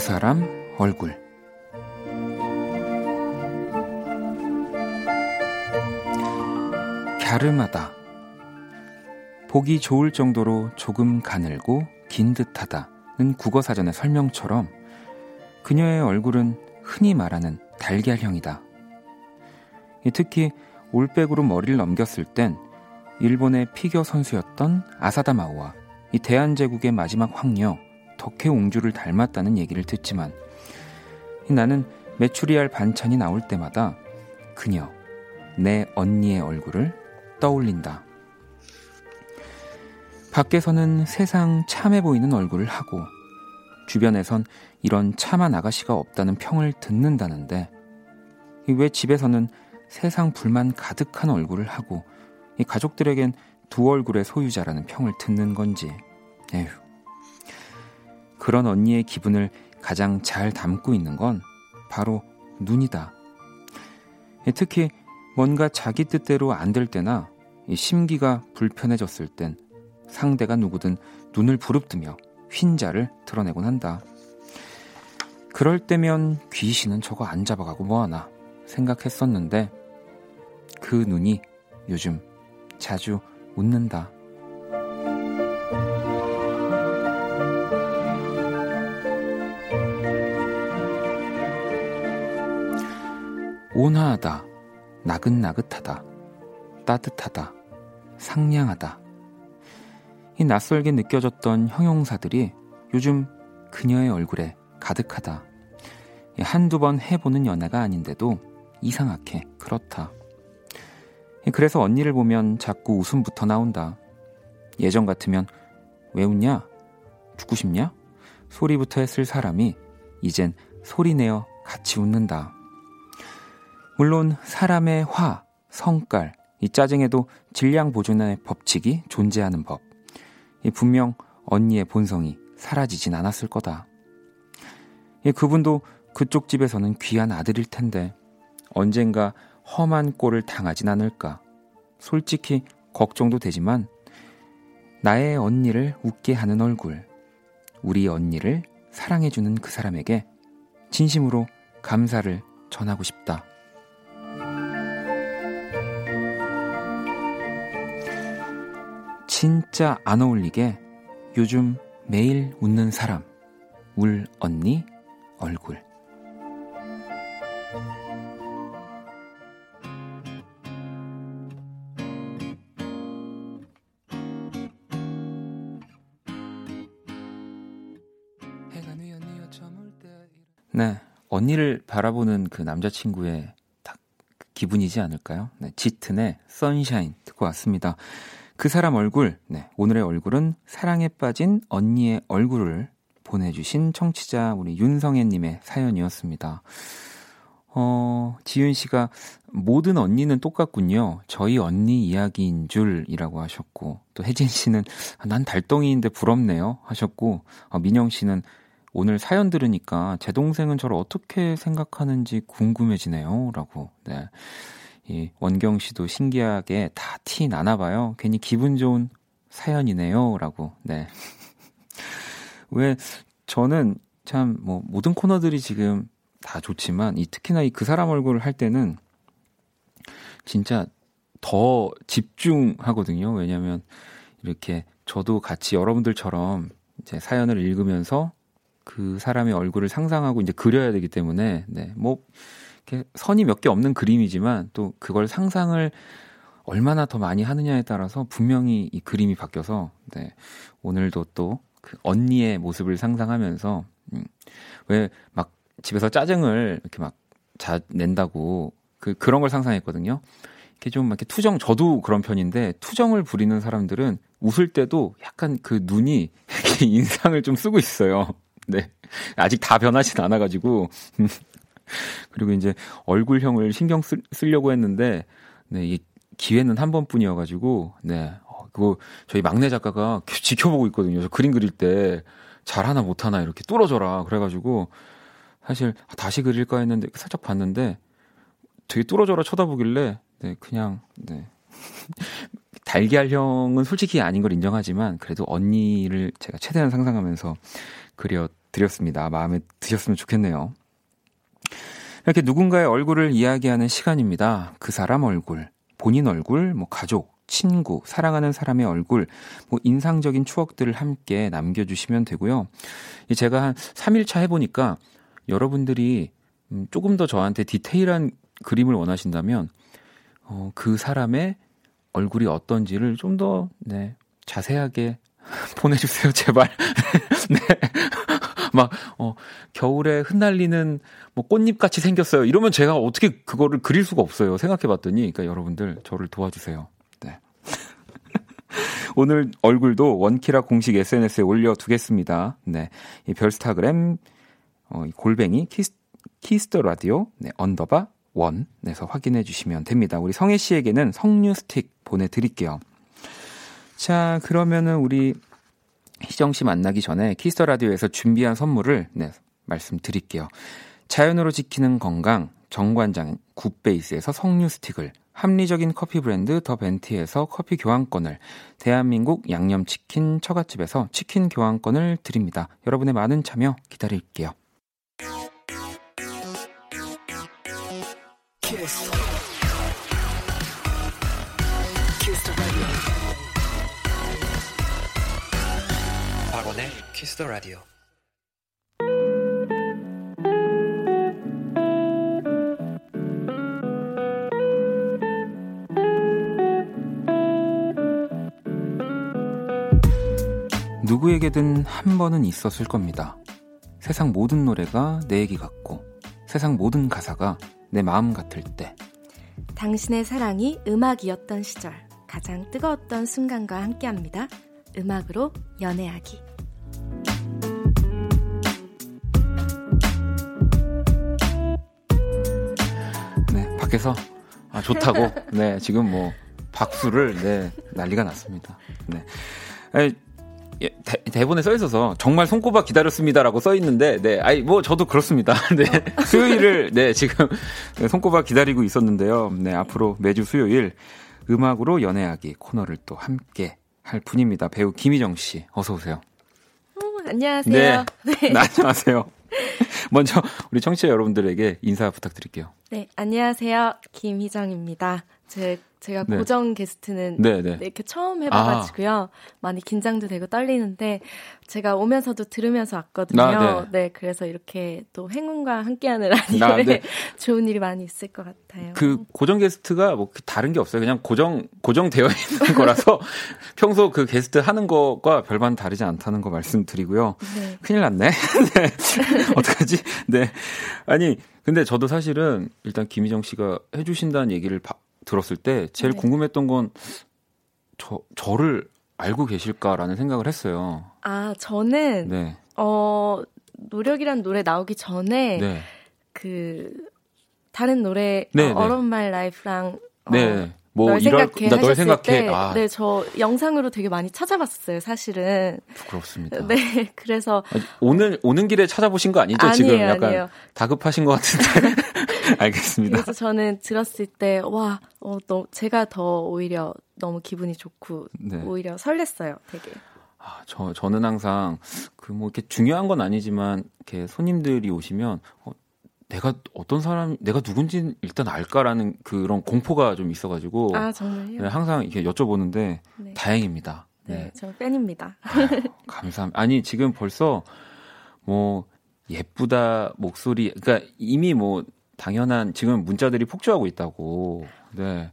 사람 얼굴 갸름하다 보기 좋을 정도로 조금 가늘고 긴 듯하다는 국어사전의 설명처럼 그녀의 얼굴은 흔히 말하는 달걀형이다. 특히 올백으로 머리를 넘겼을 땐 일본의 피겨 선수였던 아사다 마오와 이 대한제국의 마지막 황녀 덕혜옹주를 닮았다는 얘기를 듣지만 나는 메추리알 반찬이 나올 때마다 그녀, 내 언니의 얼굴을 떠올린다. 밖에서는 세상 참해 보이는 얼굴을 하고 주변에선 이런 참한 아가씨가 없다는 평을 듣는다는데 왜 집에서는 세상 불만 가득한 얼굴을 하고 이 가족들에겐 두 얼굴의 소유자라는 평을 듣는 건지 에휴 그런 언니의 기분을 가장 잘 담고 있는 건 바로 눈이다. 특히 뭔가 자기 뜻대로 안 될 때나 심기가 불편해졌을 땐 상대가 누구든 눈을 부릅뜨며 휜자를 드러내곤 한다. 그럴 때면 귀신은 저거 안 잡아가고 뭐하나 생각했었는데 그 눈이 요즘 자주 웃는다. 온화하다, 나긋나긋하다, 따뜻하다, 상냥하다. 이 낯설게 느껴졌던 형용사들이 요즘 그녀의 얼굴에 가득하다. 한두 번 해보는 연애가 아닌데도 이상하게 그렇다. 그래서 언니를 보면 자꾸 웃음부터 나온다. 예전 같으면 왜 웃냐? 죽고 싶냐? 소리부터 했을 사람이 이젠 소리 내어 같이 웃는다. 물론 사람의 화, 성깔, 이 짜증에도 질량 보존의 법칙이 존재하는 법. 이 분명 언니의 본성이 사라지진 않았을 거다. 이 그분도 그쪽 집에서는 귀한 아들일 텐데 언젠가 험한 꼴을 당하진 않을까. 솔직히 걱정도 되지만 나의 언니를 웃게 하는 얼굴, 우리 언니를 사랑해주는 그 사람에게 진심으로 감사를 전하고 싶다. 진짜 안 어울리게 요즘 매일 웃는 사람, 울 언니 얼굴. 네, 언니를 바라보는 그 남자친구의 딱 기분이지 않을까요? 네, 짙은의 선샤인 듣고 왔습니다. 그 사람 얼굴, 네, 오늘의 얼굴은 사랑에 빠진 언니의 얼굴을 보내주신 청취자 우리 윤성애님의 사연이었습니다. 어, 지윤 씨가 모든 언니는 똑같군요. 저희 언니 이야기인 줄이라고 하셨고, 또 혜진 씨는 아, 난 달덩이인데 부럽네요 하셨고, 어, 민영 씨는 오늘 사연 들으니까 제 동생은 저를 어떻게 생각하는지 궁금해지네요. 라고, 네. 이 원경 씨도 신기하게 다 티 나나 봐요. 괜히 기분 좋은 사연이네요. 라고. 네. 왜 저는 참 뭐 모든 코너들이 지금 다 좋지만 이 특히나 이 그 사람 얼굴을 할 때는 진짜 더 집중하거든요. 왜냐면 이렇게 저도 같이 여러분들처럼 이제 사연을 읽으면서 그 사람의 얼굴을 상상하고 이제 그려야 되기 때문에 네. 뭐 선이 몇 개 없는 그림이지만 또 그걸 상상을 얼마나 더 많이 하느냐에 따라서 분명히 이 그림이 바뀌어서 네, 오늘도 또 그 언니의 모습을 상상하면서 음, 왜막 집에서 짜증을 이렇게 막 자 낸다고 그 그런 걸 상상했거든요. 이렇게 좀 이렇게 투정 저도 그런 편인데 투정을 부리는 사람들은 웃을 때도 약간 그 눈이 이렇게 인상을 좀 쓰고 있어요. 네. 아직 다 변하진 않아 가지고 그리고 이제 얼굴형을 신경 쓰, 쓰려고 했는데 네, 이 기회는 한 번뿐이어가지고 네, 어, 그거 저희 막내 작가가 지켜보고 있거든요. 저 그림 그릴 때 잘하나 못하나 이렇게 뚫어져라 그래가지고 사실 다시 그릴까 했는데 살짝 봤는데 되게 뚫어져라 쳐다보길래 네, 그냥 네. 달걀형은 솔직히 아닌 걸 인정하지만 그래도 언니를 제가 최대한 상상하면서 그려 드렸습니다. 마음에 드셨으면 좋겠네요. 이렇게 누군가의 얼굴을 이야기하는 시간입니다. 그 사람 얼굴, 본인 얼굴, 뭐 가족, 친구, 사랑하는 사람의 얼굴, 뭐 인상적인 추억들을 함께 남겨주시면 되고요. 제가 한 3일차 해보니까 여러분들이 음, 조금 더 저한테 디테일한 그림을 원하신다면, 어, 그 사람의 얼굴이 어떤지를 좀 더, 네, 자세하게 보내주세요, 제발. 네. 막, 어, 겨울에 흩날리는 뭐 꽃잎 같이 생겼어요. 이러면 제가 어떻게 그거를 그릴 수가 없어요. 생각해 봤더니. 그러니까 여러분들 저를 도와주세요. 네. 오늘 얼굴도 원키라 공식 SNS에 올려두겠습니다. 네. 이 별스타그램, 어, 골뱅이 Kiss, Kiss the Radio, 네, underbar WON에서 확인해 주시면 됩니다. 우리 성혜 씨에게는 석류 스틱 보내드릴게요. 자, 그러면은 우리 희정 씨 만나기 전에 키스 더 라디오에서 준비한 선물을 네, 말씀드릴게요. 자연으로 지키는 건강 정관장 굿베이스에서 석류 스틱을 합리적인 커피 브랜드 더 벤티에서 커피 교환권을 대한민국 양념치킨 처갓집에서 치킨 교환권을 드립니다. 여러분의 많은 참여 기다릴게요. 키스. 키스 더 라디오. 누구에게든 한 번은 있었을 겁니다. 세상 모든 노래가 내 얘기 같고 세상 모든 가사가 내 마음 같을 때. 당신의 사랑이 음악이었던 시절 가장 뜨거웠던 순간과 함께 합니다. 음악으로 연애하기. 밖에서 아, 좋다고 네 지금 뭐 박수를 네 난리가 났습니다. 네. 아니, 예, 대, 본에써 있어서 정말 손꼽아 기다렸습니다라고 써 있는데 네 아이 뭐 저도 그렇습니다. 네 수요일을 네 지금 손꼽아 기다리고 있었는데요. 네 앞으로 매주 수요일 음악으로 연애하기 코너를 또 함께 할 분입니다. 배우 김희정 씨 어서 오세요. 어, 안녕하세요. 네, 네. 네 안녕하세요. 먼저 우리 청취자 여러분들에게 인사 부탁드릴게요. 네, 안녕하세요. 김희정입니다. 제, 제가 네. 고정 게스트는 네, 네. 이렇게 처음 해봐가지고요. 아. 많이 긴장도 되고 떨리는데 제가 오면서도 들으면서 왔거든요. 아, 네. 네. 그래서 이렇게 또 행운과 함께하는 라디오에 아, 네. 좋은 일이 많이 있을 것 같아요. 그 고정 게스트가 뭐 다른 게 없어요. 그냥 고정 고정되어 있는 거라서 평소 그 게스트 하는 거가 별반 다르지 않다는 거 말씀드리고요. 네. 큰일 났네. 네. 어떡하지? 네. 아니 근데 저도 사실은 일단 김희정 씨가 해주신다는 얘기를 바, 들었을 때 제일 네. 궁금했던 건 저 저를 알고 계실까라는 생각을 했어요. 아, 저는 네. 어 노력이란 노래 나오기 전에 네. 그 다른 노래 네, 어, 네. 말 라이프랑 어, 네. 뭐널 생각해 나, 널 생각해. 때, 아. 네, 저 영상으로 되게 많이 찾아봤어요, 사실은. 부끄럽습니다. 네, 그래서 오늘 오는 길에 찾아보신 거 아니죠? 아니에요, 지금 약간 아니에요. 다급하신 것 같은데. 알겠습니다. 그래서 저는 들었을 때 와, 어, 너, 제가 더 오히려 너무 기분이 좋고 네. 오히려 설렜어요, 되게. 아, 저 저는 항상 그 뭐 이렇게 중요한 건 아니지만 이렇게 손님들이 오시면 어, 내가 어떤 사람, 내가 누군지 일단 알까라는 그런 공포가 좀 있어가지고. 아, 정말요? 네, 항상 이렇게 여쭤보는데 네. 다행입니다. 네, 네. 저 팬입니다. 아, 감사합니다. 아니, 지금 벌써 뭐 예쁘다 목소리, 그러니까 이미 뭐 당연한 지금 문자들이 폭주하고 있다고. 네.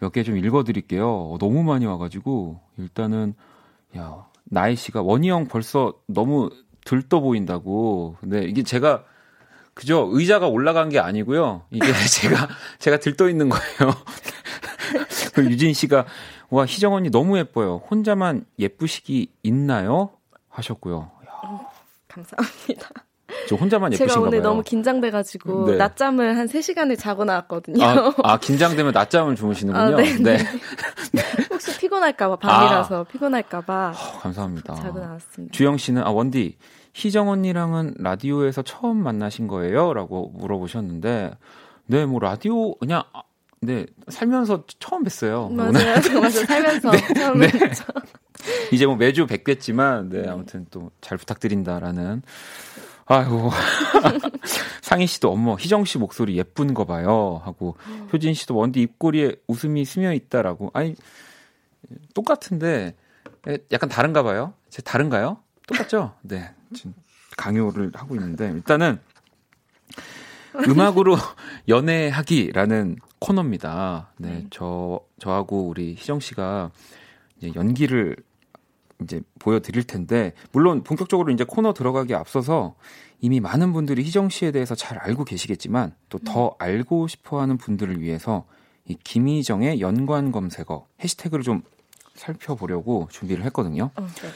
몇 개 좀 읽어드릴게요. 너무 많이 와가지고 일단은 야 나이 씨가 원희 형 벌써 너무 들떠 보인다고. 근데 이게 제가 그죠? 의자가 올라간 게 아니고요. 이게 제가 제가 들떠 있는 거예요. 그 유진 씨가 와 희정 언니 너무 예뻐요. 혼자만 예쁘시기 있나요? 하셨고요. 어, 감사합니다. 저 혼자만 예쁘신가 제가 오늘 봐요. 너무 긴장돼가지고 네. 낮잠을 한 3시간을 자고 나왔거든요. 아, 아 긴장되면 낮잠을 주무시는군요. 아, 네, 네. 네. 혹시 피곤할까봐 밤이라서 아. 피곤할까봐. 어, 감사합니다. 자고 나왔습니다. 주영 씨는 아 원디 희정 언니랑은 라디오에서 처음 만나신 거예요? 라고 물어보셨는데, 네, 뭐, 라디오, 그냥, 아, 네, 살면서 처음 뵀어요. 맞아요. 맞아요. 살면서 네, 처음 네. 뵀죠. 이제 뭐 매주 뵙겠지만, 네, 아무튼 또 잘 부탁드린다라는. 아이고. 상희 씨도 어머, 희정 씨 목소리 예쁜 거 봐요. 하고, 음. 효진 씨도 원디 입꼬리에 웃음이 스며 있다라고. 아니, 똑같은데, 약간 다른가 봐요? 제 다른가요? 똑같죠? 네. 지금 강요를 하고 있는데 일단은 음악으로 연애하기라는 코너입니다. 네, 네, 저 저하고 우리 희정 씨가 이제 연기를 이제 보여드릴 텐데 물론 본격적으로 이제 코너 들어가기 앞서서 이미 많은 분들이 희정 씨에 대해서 잘 알고 계시겠지만 또더 음. 알고 싶어하는 분들을 위해서 이 김희정의 연관 검색어 해시태그를 좀 살펴보려고 준비를 했거든요. 어, 네.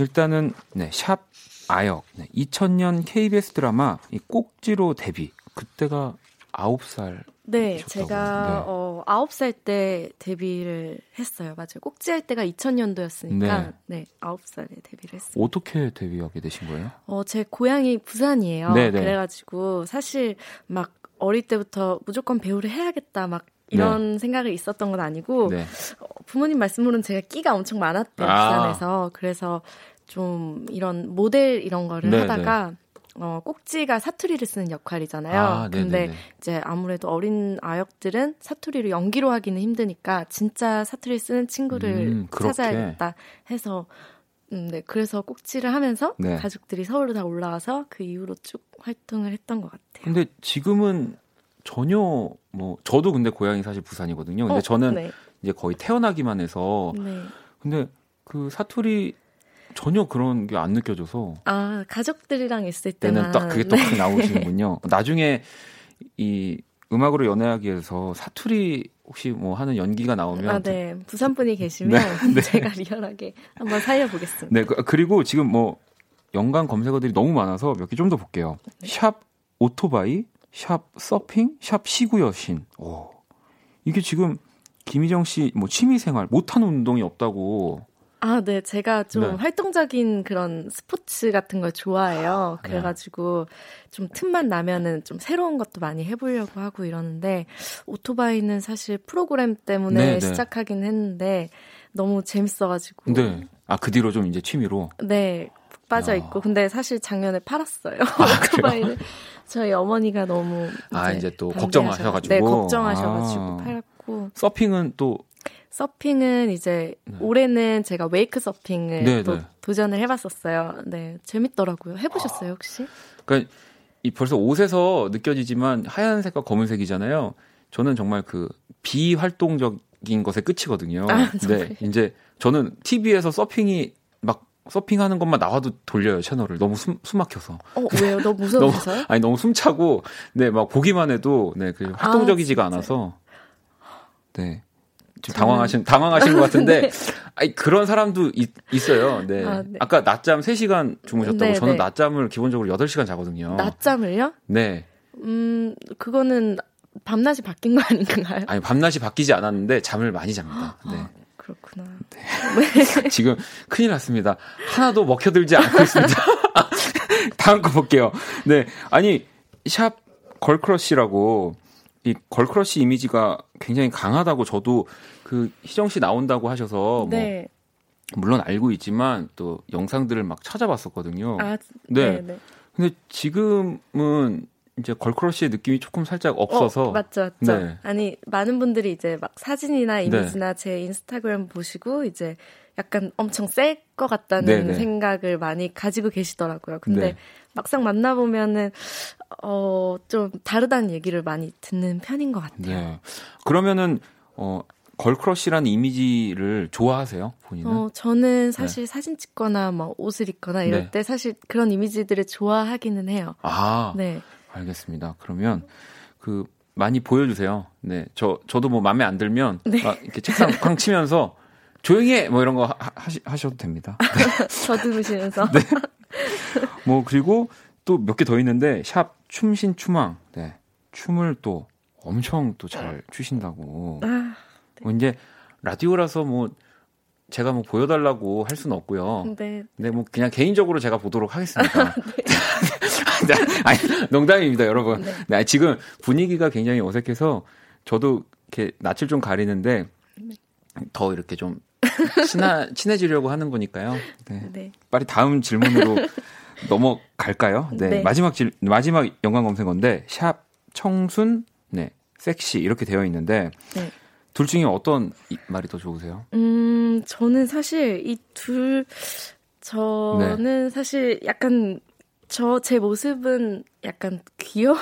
일단은 네, 샵 아역. 네, 2000년 KBS 드라마 이 꼭지로 데뷔. 그때가 9살. 네, 제가 네. 어 9살 때 데뷔를 했어요. 맞아요. 꼭지 할 때가 2000년도였으니까 네, 네 9살에 데뷔를 했어요. 어떻게 데뷔하게 되신 거예요? 어, 제 고향이 부산이에요. 네네. 네. 그래 가지고 사실 막 어릴 때부터 무조건 배우를 해야겠다 막 이런 네. 생각이 있었던 건 아니고 네. 어, 부모님 말씀으로는 제가 끼가 엄청 많았대요 아. 부산에서 그래서 좀 이런 모델 이런 거를 네네. 하다가 네. 어, 꼭지가 사투리를 쓰는 역할이잖아요. 아, 근데 이제 아무래도 어린 아역들은 사투리를 연기로 하기는 힘드니까 진짜 사투리 쓰는 친구를 음, 찾아야겠다 해서 음, 네, 그래서 꼭지를 하면서 네. 가족들이 서울로 다 올라와서 그 이후로 쭉 활동을 했던 것 같아요. 근데 지금은 전혀 뭐 저도 근데 고향이 사실 부산이거든요. 근데 어, 저는 네. 이제 거의 태어나기만 해서 네. 근데 그 사투리 전혀 그런 게 안 느껴져서 아 가족들이랑 있을 때는 딱 그게 또 네. 나오시는군요. 나중에 이 음악으로 연애하기에서 사투리 혹시 뭐 하는 연기가 나오면 아, 네. 부산 분이 계시면 네. 네. 제가 리얼하게 한번 살려보겠습니다. 네, 그, 그리고 지금 뭐 연관 검색어들이 너무 많아서 몇 개 좀 더 볼게요. 네. 샵 오토바이, 샵 서핑, 샵 시구 여신. 오. 이게 지금 김희정 씨 뭐 취미 생활 못하는 운동이 없다고 아, 네. 제가 좀 네. 활동적인 그런 스포츠 같은 걸 좋아해요. 아, 네. 그래가지고 좀 틈만 나면은 좀 새로운 것도 많이 해보려고 하고 이러는데 오토바이는 사실 프로그램 때문에 네, 네. 시작하긴 했는데 너무 재밌어가지고. 네. 아, 그 뒤로 좀 이제 취미로? 네. 빠져 있고. 근데 사실 작년에 팔았어요. 아, 오토바이를. 저희 어머니가 너무. 아, 이제 또 걱정하셔가지고. 네, 걱정하셔가지고 아. 팔았고. 서핑은 또 서핑은 이제 네. 올해는 제가 웨이크 서핑을 네, 또 네. 도전을 해봤었어요. 네, 재밌더라고요. 해보셨어요 혹시? 그러니까 이 벌써 옷에서 느껴지지만 하얀색과 검은색이잖아요. 저는 정말 그 비활동적인 것의 끝이거든요. 아, 네, 이제 저는 TV에서 서핑이 막 서핑하는 것만 나와도 돌려요 채널을 너무 숨, 숨 막혀서. 어 왜요? 너무 무서워서요? 너무, 아니 너무 숨차고 네막 보기만 해도 네그 활동적이지가 아, 않아서 네 좀 당황하신 당황하신 것 같은데 네. 아니 그런 사람도 있, 어요 네. 아, 네. 까 낮잠 3시간 주무셨다고 네, 저는 네. 낮잠을 기본적으로 8시간 자거든요. 낮잠을요? 네. 음, 그거는 밤낮이 바뀐 거 아닌가요? 아니, 밤낮이 바뀌지 않았는데 잠을 많이 잡니다. 네. 아, 그렇구나. 네. 지금 큰일 났습니다. 하나도 먹혀들지 않고 있습니다. 다음 거 볼게요. 네. 아니, sharp girl crush라고 이 girl crush 이미지가 굉장히 강하다고 저도 그 희정 씨 나온다고 하셔서 뭐 네. 물론 알고 있지만 또 영상들을 막 찾아봤었거든요. 아, 네. 네. 네. 근데 지금은 이제 걸크러쉬의 느낌이 조금 살짝 없어서 어, 맞죠, 맞죠. 네. 아니 많은 분들이 이제 막 사진이나 네. 이미지나 네. 제 인스타그램 보시고 이제 약간 엄청 셀 것 같다는 네네. 네. 생각을 많이 가지고 계시더라고요. 근데 네. 막상 만나보면은, 어, 좀 다르다는 얘기를 많이 듣는 편인 것 같아요. 네. 그러면은, 어, 걸크러쉬라는 이미지를 좋아하세요, 본인은? 어, 저는 사실 네. 사진 찍거나 뭐 옷을 입거나 이럴 네. 때 사실 그런 이미지들을 좋아하기는 해요. 아, 네. 알겠습니다. 그러면 그 많이 보여주세요. 네, 저 저도 뭐 마음에 안 들면 네. 막 이렇게 책상 쾅 치면서 조용히 해! 뭐 이런 거 하, 하셔도 됩니다. 네. 더듬으시면서. 네. 뭐 그리고 또 몇 개 더 있는데 샵 춤신 추망. 네. 춤을 또 엄청 또 잘 추신다고. 아, 네. 뭐 이제 라디오라서 뭐 제가 뭐 보여달라고 할 수는 없고요. 네. 근데 뭐 그냥 개인적으로 제가 보도록 하겠습니다. 네. 아니, 농담입니다, 여러분. 네. 네, 지금 분위기가 굉장히 어색해서 저도 이렇게 낯을 좀 가리는데 더 이렇게 좀 친하, 친해지려고 하는 거니까요. 네. 네. 빨리 다음 질문으로 넘어갈까요? 네. 네. 마지막 질, 마지막 연관 검색어인데, 샵, 청순, 네, 섹시, 이렇게 되어 있는데, 네. 둘 중에 어떤 말이 더 좋으세요? 음, 저는 사실 이 둘, 저는 네. 사실 약간, 저, 제 모습은 약간 귀여운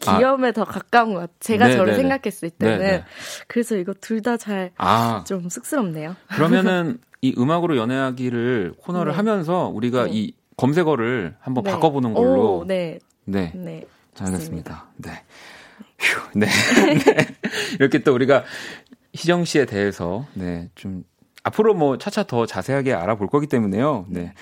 귀여움에 아. 더 가까운 것 같아요. 제가 네네네. 저를 생각했을 때는. 네네. 그래서 이거 둘 다 잘좀 아. 쑥스럽네요. 그러면은 이 음악으로 연애하기를 코너를 네. 하면서 우리가 네. 이 검색어를 한번 네. 바꿔보는 걸로. 오, 네. 네. 네. 잘 알겠습니다. 네. 휴, 네. 네. 이렇게 또 우리가 희정 씨에 대해서 네, 좀 앞으로 뭐 차차 더 자세하게 알아볼 거기 때문에요. 네.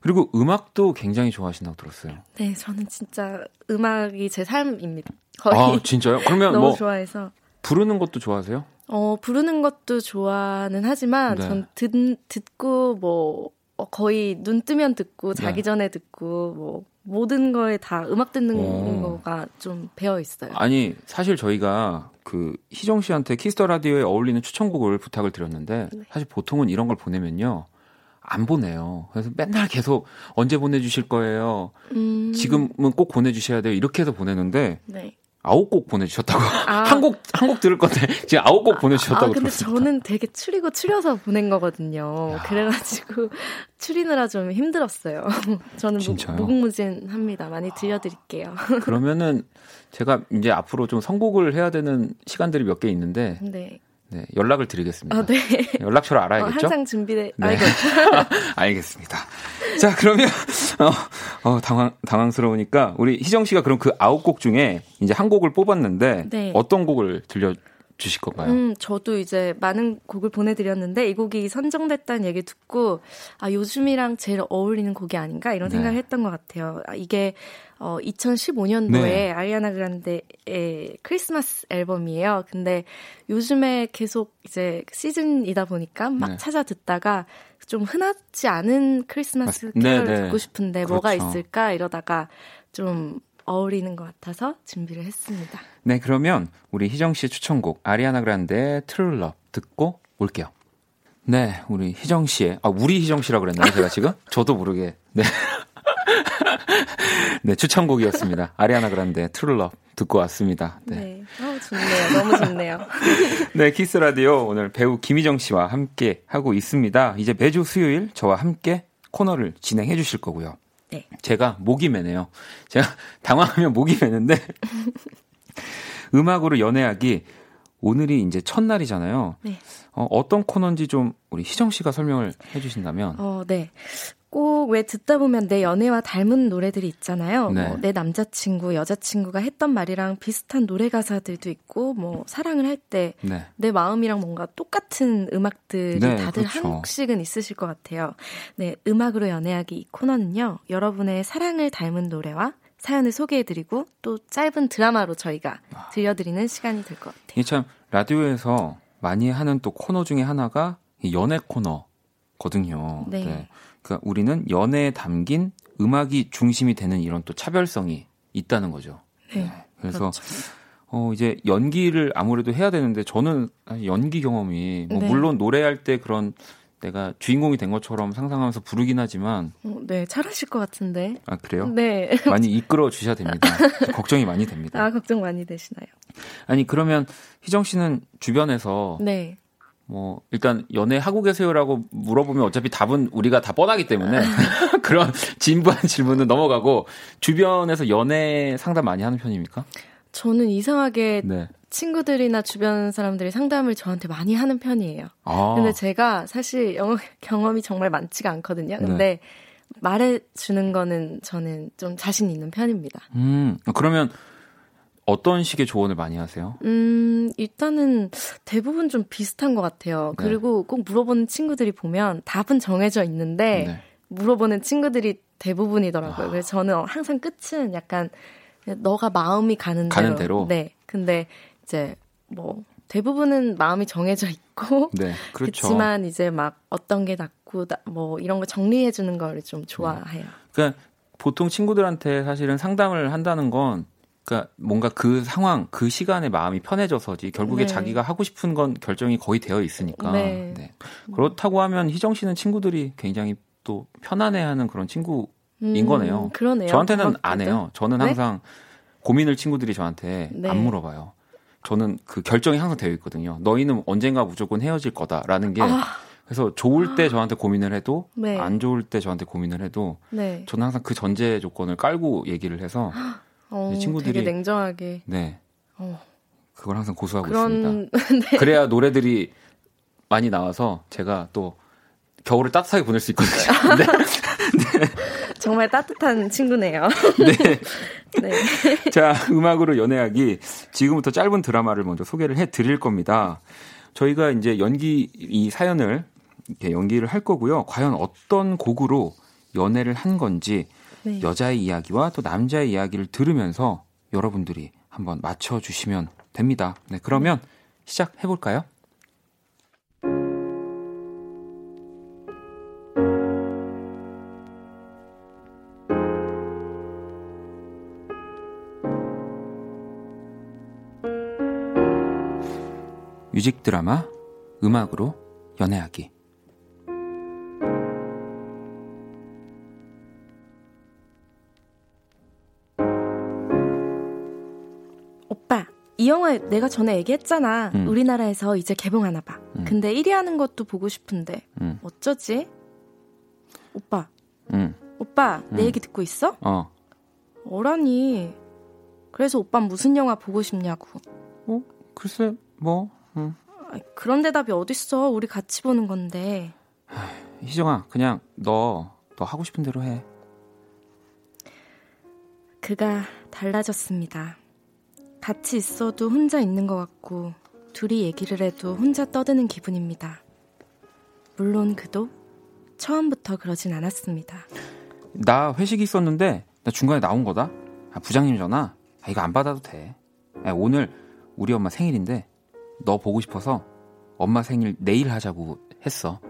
그리고 음악도 굉장히 좋아하신다고 들었어요. 네, 저는 진짜 음악이 제 삶입니다. 거의. 아, 진짜요? 그러면 너무 뭐 좋아해서 부르는 것도 좋아하세요? 어, 부르는 것도 좋아는 하지만 네. 전 듣, 듣고 뭐 어, 거의 눈 뜨면 듣고 자기 네. 전에 듣고 뭐 모든 거에 다 음악 듣는 오. 거가 좀 배어 있어요. 아니 사실 저희가 그 희정 씨한테 키스 더 라디오에 어울리는 추천곡을 부탁을 드렸는데 네. 사실 보통은 이런 걸 보내면요 안 보내요. 그래서 맨날 계속 언제 보내주실 거예요. 음. 지금은 꼭 보내주셔야 돼요. 이렇게 해서 보내는데 네. 아홉 곡 보내주셨다고 아. 한곡 한 곡 들을 건데 지금 아홉 곡 보내주셨다고 아, 근데 들었습니다. 저는 되게 추리고 추려서 보낸 거거든요. 야. 그래가지고 추리느라 좀 힘들었어요. 저는 무궁무진합니다. 많이 들려드릴게요. 그러면은 제가 이제 앞으로 좀 선곡을 해야 되는 시간들이 몇 개 있는데 네. 네, 연락을 드리겠습니다. 아, 네. 연락처를 알아야겠죠? 어, 항상 준비돼. 네. 알겠습니다. 자, 그러면 어, 어, 당황 당황스러우니까 우리 희정 씨가 그럼 그 아홉 곡 중에 이제 한 곡을 뽑았는데 네. 어떤 곡을 들려 주실 건가요? 음, 저도 이제 많은 곡을 보내드렸는데 이 곡이 선정됐다는 얘기 듣고 아 요즘이랑 제일 어울리는 곡이 아닌가 이런 네. 생각을 했던 것 같아요. 아, 이게 어 2015년도에 네. 아리아나 그란데의 크리스마스 앨범이에요. 근데 요즘에 계속 이제 시즌이다 보니까 막 네. 찾아 듣다가 좀 흔하지 않은 크리스마스 캐롤 네, 네. 듣고 싶은데 그렇죠. 뭐가 있을까 이러다가 좀 어울리는 것 같아서 준비를 했습니다. 네, 그러면 우리 희정 씨의 추천곡 아리아나 그란데의 True Love 듣고 올게요. 네, 우리 희정 씨의 아 우리 희정 씨라고 그랬나요, 제가 지금? 저도 모르게. 네. 네, 추천곡이었습니다. 아리아나 그란데 True Love 듣고 왔습니다. 네. 네. 어, 좋네요. 너무 좋네요. 네, 키스 라디오 오늘 배우 김희정 씨와 함께 하고 있습니다. 이제 매주 수요일 저와 함께 코너를 진행해 주실 거고요. 네. 제가 목이 매네요. 제가 당황하면 목이 매는데 음악으로 연애하기 오늘이 이제 첫날이잖아요. 네. 어, 어떤 코너인지 좀 우리 희정 씨가 설명을 해 주신다면. 어, 네. 꼭 왜 듣다 보면 내 연애와 닮은 노래들이 있잖아요. 네. 뭐내 남자친구, 여자친구가 했던 말이랑 비슷한 노래 가사들도 있고, 뭐 사랑을 할 때내 네. 마음이랑 뭔가 똑같은 음악들이 네, 다들 그렇죠. 한 곡씩은 있으실 것 같아요. 네, 음악으로 연애하기 이 코너는요. 여러분의 사랑을 닮은 노래와 사연을 소개해드리고 또 짧은 드라마로 저희가 아. 들려드리는 시간이 될 것 같아요. 이게 참 라디오에서 많이 하는 또 코너 중에 하나가 연애 코너거든요. 네. 네. 그러니까 우리는 연애에 담긴 음악이 중심이 되는 이런 또 차별성이 있다는 거죠. 네. 네. 그래서 그렇죠. 어 이제 연기를 아무래도 해야 되는데 저는 연기 경험이 뭐 네. 물론 노래할 때 그런 내가 주인공이 된 것처럼 상상하면서 부르긴 하지만 어, 네 잘하실 것 같은데 아 그래요? 네 많이 이끌어 주셔야 됩니다 걱정이 많이 됩니다 아 걱정 많이 되시나요? 아니 그러면 희정 씨는 주변에서 네. 뭐 일단 연애 하고 계세요라고 물어보면 어차피 답은 우리가 다 뻔하기 때문에 그런 진부한 질문은 넘어가고 주변에서 연애 상담 많이 하는 편입니까? 저는 이상하게 네. 친구들이나 주변 사람들이 상담을 저한테 많이 하는 편이에요. 아. 근데 제가 사실 영어 경험이 정말 많지가 않거든요. 근데 네. 말해 주는 거는 저는 좀 자신 있는 편입니다. 음, 그러면 어떤 식의 조언을 많이 하세요? 음, 일단은 대부분 좀 비슷한 것 같아요. 네. 그리고 꼭 물어보는 친구들이 보면 답은 정해져 있는데 네. 물어보는 친구들이 대부분이더라고요. 아. 그래서 저는 항상 끝은 약간 너가 마음이 가는, 가는 대로. 대로. 네. 근데 이제 뭐 대부분은 마음이 정해져 있고 네, 그렇죠. 그렇지만 이제 막 어떤 게 낫고 뭐 이런 거 정리해 주는 걸좀 좋아해요. 네. 그러니까 보통 친구들한테 사실은 상담을 한다는 건 그러니까 뭔가 그 상황, 그 시간에 마음이 편해져서지 결국에 네. 자기가 하고 싶은 건 결정이 거의 되어 있으니까. 네. 네. 그렇다고 하면 희정 씨는 친구들이 굉장히 또 편안해하는 그런 친구인 음, 거네요. 그러네요. 저한테는 안 해요. 저는 네? 항상 고민을 친구들이 저한테 네. 안 물어봐요. 저는 그 결정이 항상 되어 있거든요. 너희는 언젠가 무조건 헤어질 거다라는 게 아. 그래서 좋을 때 저한테 고민을 해도 네. 안 좋을 때 저한테 고민을 해도 네. 저는 항상 그 전제 조건을 깔고 얘기를 해서 어, 친구들이 되게 냉정하게 네 어. 그걸 항상 고수하고 그런... 있습니다. 네. 그래야 노래들이 많이 나와서 제가 또 겨울을 따뜻하게 보낼 수 있거든요. 네. 네. 정말 따뜻한 친구네요. 네. 네. 자, 음악으로 연애하기. 지금부터 짧은 드라마를 먼저 소개를 해 드릴 겁니다. 저희가 이제 연기, 이 사연을 이렇게 연기를 할 거고요. 과연 어떤 곡으로 연애를 한 건지 네. 여자의 이야기와 또 남자의 이야기를 들으면서 여러분들이 한번 맞춰주시면 됩니다. 네, 그러면 시작해볼까요? 뮤직 드라마 음악으로 연애하기 이 영화 내가 전에 얘기했잖아 음. 우리나라에서 이제 개봉하나 봐 음. 근데 1위 하는 것도 보고 싶은데 음. 어쩌지? 오빠 음. 오빠 내 음. 얘기 듣고 있어? 어 어라니 그래서 오빠 무슨 영화 보고 싶냐고 어? 글쎄 뭐 응. 그런 대답이 어딨어. 우리 같이 보는 건데. 희정아, 그냥 너, 너 하고 싶은 대로 해. 그가 달라졌습니다. 같이 있어도 혼자 있는 것 같고, 둘이 얘기를 해도 혼자 떠드는 기분입니다. 물론 그도 처음부터 그러진 않았습니다. 나 회식 있었는데, 나 중간에 나온 거다? 아, 부장님 전화? 아, 이거 안 받아도 돼. 아, 오늘 우리 엄마 생일인데, 너 보고 싶어서 엄마 생일 내일 하자고 했어.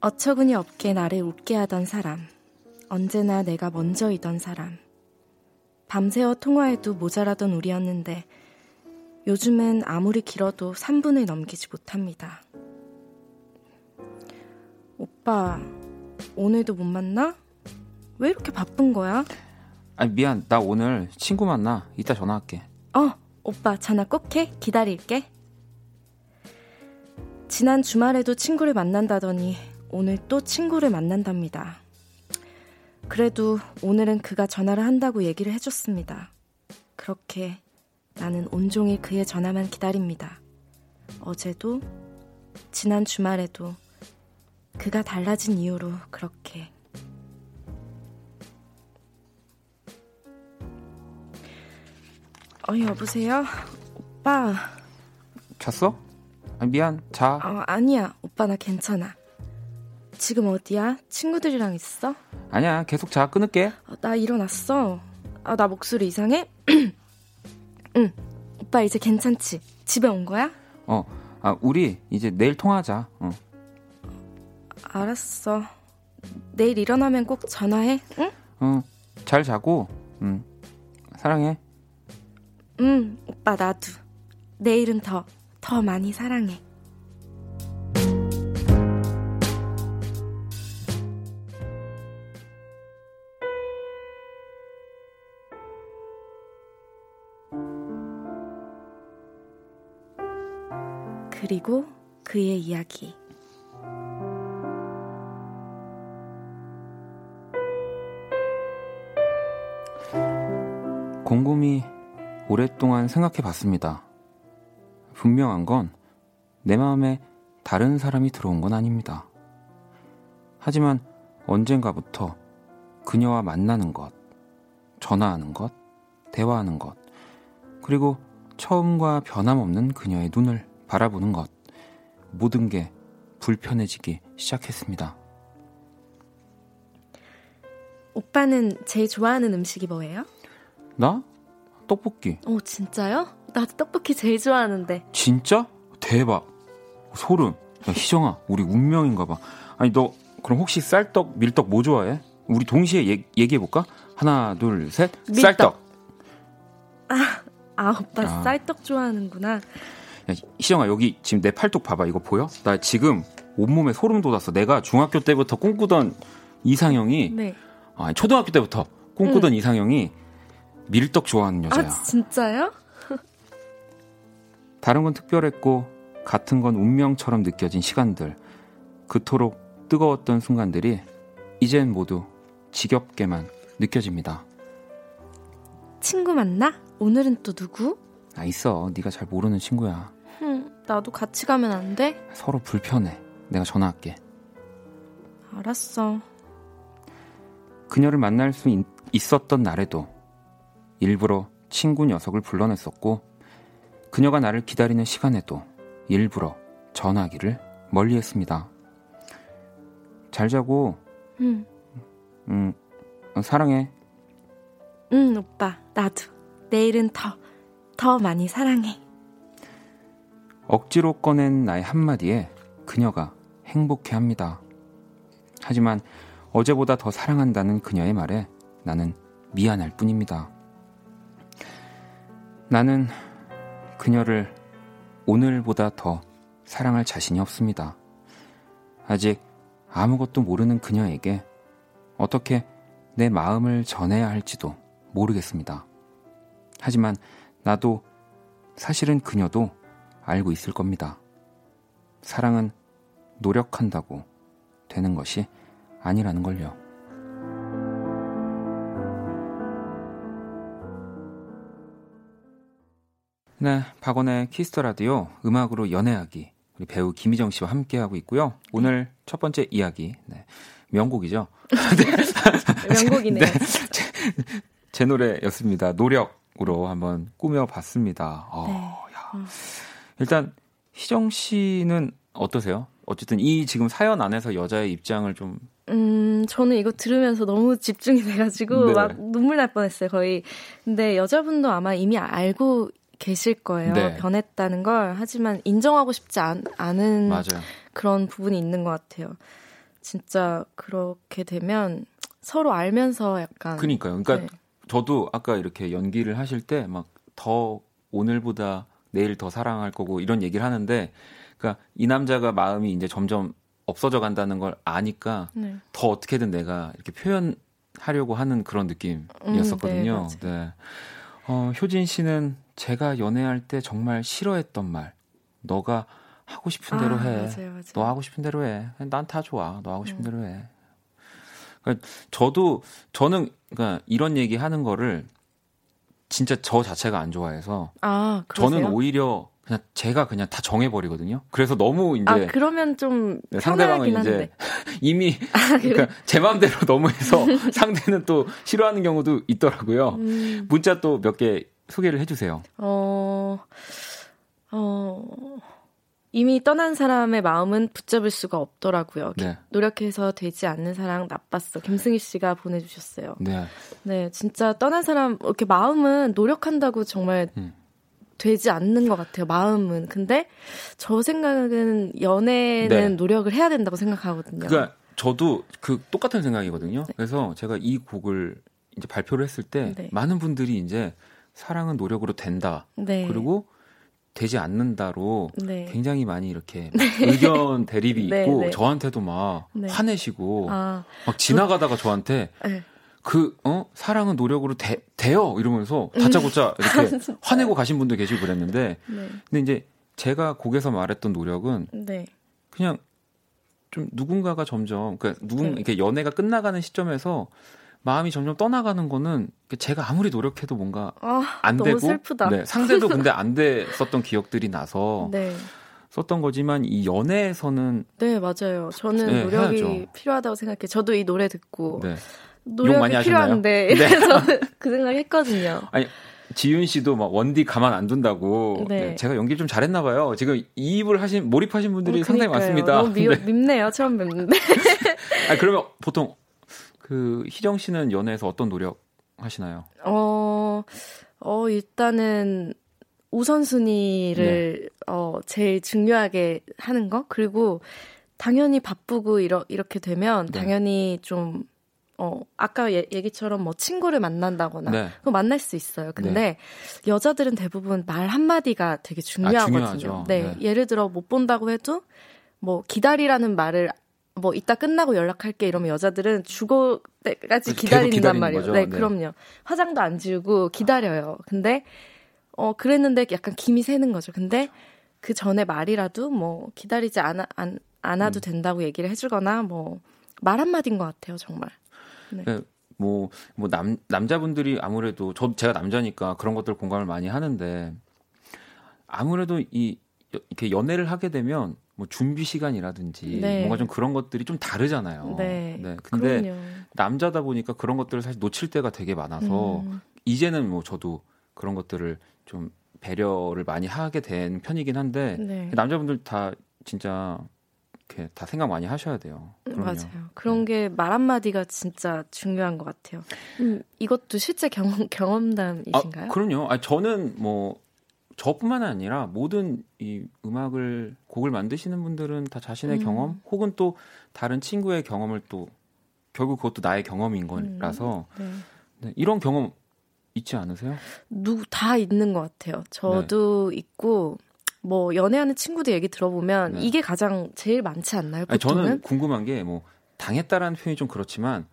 어처구니 없게 나를 웃게 하던 사람. 언제나 내가 먼저이던 사람. 밤새워 통화해도 모자라던 우리였는데 요즘은 아무리 길어도 3분을 넘기지 못합니다. 오빠, 오늘도 못 만나? 왜 이렇게 바쁜 거야? 아니, 미안. 나 오늘 친구 만나. 이따 전화할게. 어, 오빠 전화 꼭 해. 기다릴게. 지난 주말에도 친구를 만난다더니 오늘 또 친구를 만난답니다. 그래도 오늘은 그가 전화를 한다고 얘기를 해줬습니다. 그렇게 나는 온종일 그의 전화만 기다립니다. 어제도, 지난 주말에도, 그가 달라진 이유로 그렇게. 어, 여보세요? 오빠. 잤어? 아, 미안, 자. 어, 아니야. 오빠 나 괜찮아. 지금 어디야? 친구들이랑 있어? 아니야, 계속 자. 끊을게. 어, 나 일어났어. 아, 나 목소리 이상해? 응. 오빠 이제 괜찮지? 집에 온 거야? 어. 아, 우리 이제 내일 통화하자. 어. 알았어. 내일 일어나면 꼭 전화해. 응? 어. 잘 자고. 응. 사랑해. 응, 오빠 나도. 내일은 더, 더 많이 사랑해. 그리고 그의 이야기. 곰곰이 오랫동안 생각해 봤습니다. 분명한 건 내 마음에 다른 사람이 들어온 건 아닙니다. 하지만 언젠가부터 그녀와 만나는 것, 전화하는 것, 대화하는 것, 그리고 처음과 변함없는 그녀의 눈을 바라보는 것, 모든 게 불편해지기 시작했습니다. 오빠는 제일 좋아하는 음식이 뭐예요? 나? 떡볶이. 오, 진짜요? 나도 떡볶이 제일 좋아하는데. 진짜? 대박. 소름. 야, 희정아, 우리 운명인가 봐. 아니, 너 그럼 혹시 쌀떡, 밀떡 뭐 좋아해? 우리 동시에 얘, 얘기해볼까? 하나, 둘, 셋. 밀떡. 쌀떡. 아, 아, 오빠 아. 쌀떡 좋아하는구나. 야, 희정아, 여기 지금 내 팔뚝 봐봐. 이거 보여? 나 지금 온몸에 소름 돋았어. 내가 중학교 때부터 꿈꾸던 이상형이. 네. 아, 초등학교 때부터 꿈꾸던 응. 이상형이 밀떡 좋아하는 여자야. 아, 진짜요? 다른 건 특별했고 같은 건 운명처럼 느껴진 시간들. 그토록 뜨거웠던 순간들이 이젠 모두 지겹게만 느껴집니다. 친구 만나? 오늘은 또 누구? 아 있어. 네가 잘 모르는 친구야. 흠, 나도 같이 가면 안 돼? 서로 불편해. 내가 전화할게. 알았어. 그녀를 만날 수 있, 있었던 날에도 일부러 친구 녀석을 불러냈었고 그녀가 나를 기다리는 시간에도 일부러 전화기를 멀리했습니다. 잘 자고. 응. 응. 어, 사랑해. 응, 오빠. 나도. 내일은 더, 더 많이 사랑해. 억지로 꺼낸 나의 한마디에 그녀가 행복해 합니다. 하지만 어제보다 더 사랑한다는 그녀의 말에 나는 미안할 뿐입니다. 나는 그녀를 오늘보다 더 사랑할 자신이 없습니다. 아직 아무것도 모르는 그녀에게 어떻게 내 마음을 전해야 할지도 모르겠습니다. 하지만 나도 사실은 그녀도 알고 있을 겁니다. 사랑은 노력한다고 되는 것이 아니라는 걸요. 네, 박원의 키스 더 라디오 음악으로 연애하기 우리 배우 김희정 씨와 함께 하고 있고요. 오늘 첫 번째 이야기 네, 명곡이죠. 명곡이네요. 네, 제, 제, 노래였습니다. 노력으로 한번 꾸며봤습니다. 어, 네. 야. 음. 일단 희정 씨는 어떠세요? 어쨌든 이 지금 사연 안에서 여자의 입장을 좀 음, 저는 이거 들으면서 너무 집중이 돼가지고 네. 막 눈물 날 뻔했어요, 거의. 근데 여자분도 아마 이미 알고 계실 거예요. 네. 변했다는 걸. 하지만 인정하고 싶지 않, 은 그런 부분이 있는 것 같아요. 진짜 그렇게 되면 서로 알면서 약간. 그니까요. 그러니까 네. 저도 아까 이렇게 연기를 하실 때 막 더 오늘보다 내일 더 사랑할 거고 이런 얘기를 하는데 그러니까 이 남자가 마음이 이제 점점 없어져 간다는 걸 아니까 네. 더 어떻게든 내가 이렇게 표현하려고 하는 그런 느낌이었었거든요. 음, 네, 네. 어, 효진 씨는 제가 연애할 때 정말 싫어했던 말. 너가 하고 싶은 대로 아, 해. 맞아요, 맞아요. 너 하고 싶은 대로 해. 난 다 좋아. 너 하고 싶은 음. 대로 해. 그러니까 저도 저는 그러니까 이런 얘기 하는 거를 진짜 저 자체가 안 좋아해서 아, 저는 오히려 그냥 제가 그냥 다 정해 버리거든요. 그래서 너무 이제 아 그러면 좀 네, 상대방은 이제 한데. 이미 아, 그러니까 제 마음대로 너무 해서 상대는 또 싫어하는 경우도 있더라고요. 음. 문자 또 몇 개 소개를 해주세요. 어, 어, 이미 떠난 사람의 마음은 붙잡을 수가 없더라고요. 네. 노력해서 되지 않는 사랑 나빴어. 김승희 씨가 보내주셨어요. 네. 네, 진짜 떠난 사람 이렇게 마음은 노력한다고 정말. 음. 되지 않는 것 같아요. 마음은. 근데 저 생각은 연애는 네. 노력을 해야 된다고 생각하거든요. 그러니까 저도 그 똑같은 생각이거든요. 네. 그래서 제가 이 곡을 이제 발표를 했을 때 네. 많은 분들이 이제 사랑은 노력으로 된다. 네. 그리고 되지 않는다로 네. 굉장히 많이 이렇게 네. 의견 대립이 있고 저한테도 막 화내시고 아, 막 지나가다가 저한테 그, 어? 사랑은 노력으로 돼, 돼요! 이러면서 다짜고짜 이렇게 화내고 가신 분도 계시고 그랬는데, 네. 근데 이제 제가 곡에서 말했던 노력은 네. 그냥 좀 누군가가 점점, 그러니까 누군, 네. 이렇게 연애가 끝나가는 시점에서 마음이 점점 떠나가는 거는 제가 아무리 노력해도 뭔가 아, 안 되고 슬프다. 네, 상대도 근데 안 됐었던 기억들이 나서 네. 썼던 거지만 이 연애에서는 네 맞아요. 저는 네, 노력이 해야죠. 필요하다고 생각해. 저도 이 노래 듣고 네. 노력이 많이 필요한데 네. 그래서 그 생각했거든요. 아니 지윤 씨도 막 원디 가만 안 둔다고. 네. 네. 제가 연기 좀 잘했나 봐요. 지금 이입을 하신 몰입하신 분들이 어, 상당히 많습니다. 너무 미, 네. 밉네요. 처음 뵙는데. 아 그러면 보통 그 희정 씨는 연애에서 어떤 노력 하시나요? 어, 어 일단은 우선순위를 네. 어 제일 중요하게 하는 거 그리고 당연히 바쁘고 이러, 이렇게 되면 네. 당연히 좀 어, 아까 예, 얘기처럼 뭐 친구를 만난다거나 네. 그 만날 수 있어요. 근데 네. 여자들은 대부분 말 한마디가 되게 중요하거든요. 아, 네. 네. 예를 들어 못 본다고 해도 뭐 기다리라는 말을 뭐 이따 끝나고 연락할게 이러면 여자들은 죽을 때까지 기다린단 말이에요. 네, 네, 그럼요. 화장도 안 지우고 기다려요. 근데 어 그랬는데 약간 김이 새는 거죠. 근데 그 전에 말이라도 뭐 기다리지 않아 안, 않아도 음. 된다고 얘기를 해주거나 뭐 말 한마디인 것 같아요, 정말. 네. 네. 뭐, 뭐, 남, 남자분들이 아무래도, 저, 제가 남자니까 그런 것들 공감을 많이 하는데, 아무래도 이, 이렇게 연애를 하게 되면, 뭐, 준비 시간이라든지, 네. 뭔가 좀 그런 것들이 좀 다르잖아요. 네. 네. 근데, 그럼요. 남자다 보니까 그런 것들을 사실 놓칠 때가 되게 많아서, 음. 이제는 뭐, 저도 그런 것들을 좀 배려를 많이 하게 된 편이긴 한데, 네. 남자분들 다 진짜 이렇게 다 생각 많이 하셔야 돼요. 그럼요. 맞아요. 그런 네. 게말 한마디가 진짜 중요한 것 같아요. 음, 이것도 실제 경험, 경험담이신가요? 아, 그럼요. 아, 저는 뭐, 저뿐만 아니라 모든 이 음악을, 곡을 만드시는 분들은 다 자신의 음. 경험 혹은 또 다른 친구의 경험을 또 결국 그것도 나의 경험인 거라서 음, 네. 네, 이런 경험 있지 않으세요? 누구 다 있는 것 같아요. 저도 네. 있고 뭐 연애하는 친구들 얘기 들어보면 네. 이게 가장 제일 많지 않나요? 아니, 저는 궁금한 게 뭐 당했다라는 표현이 좀 그렇지만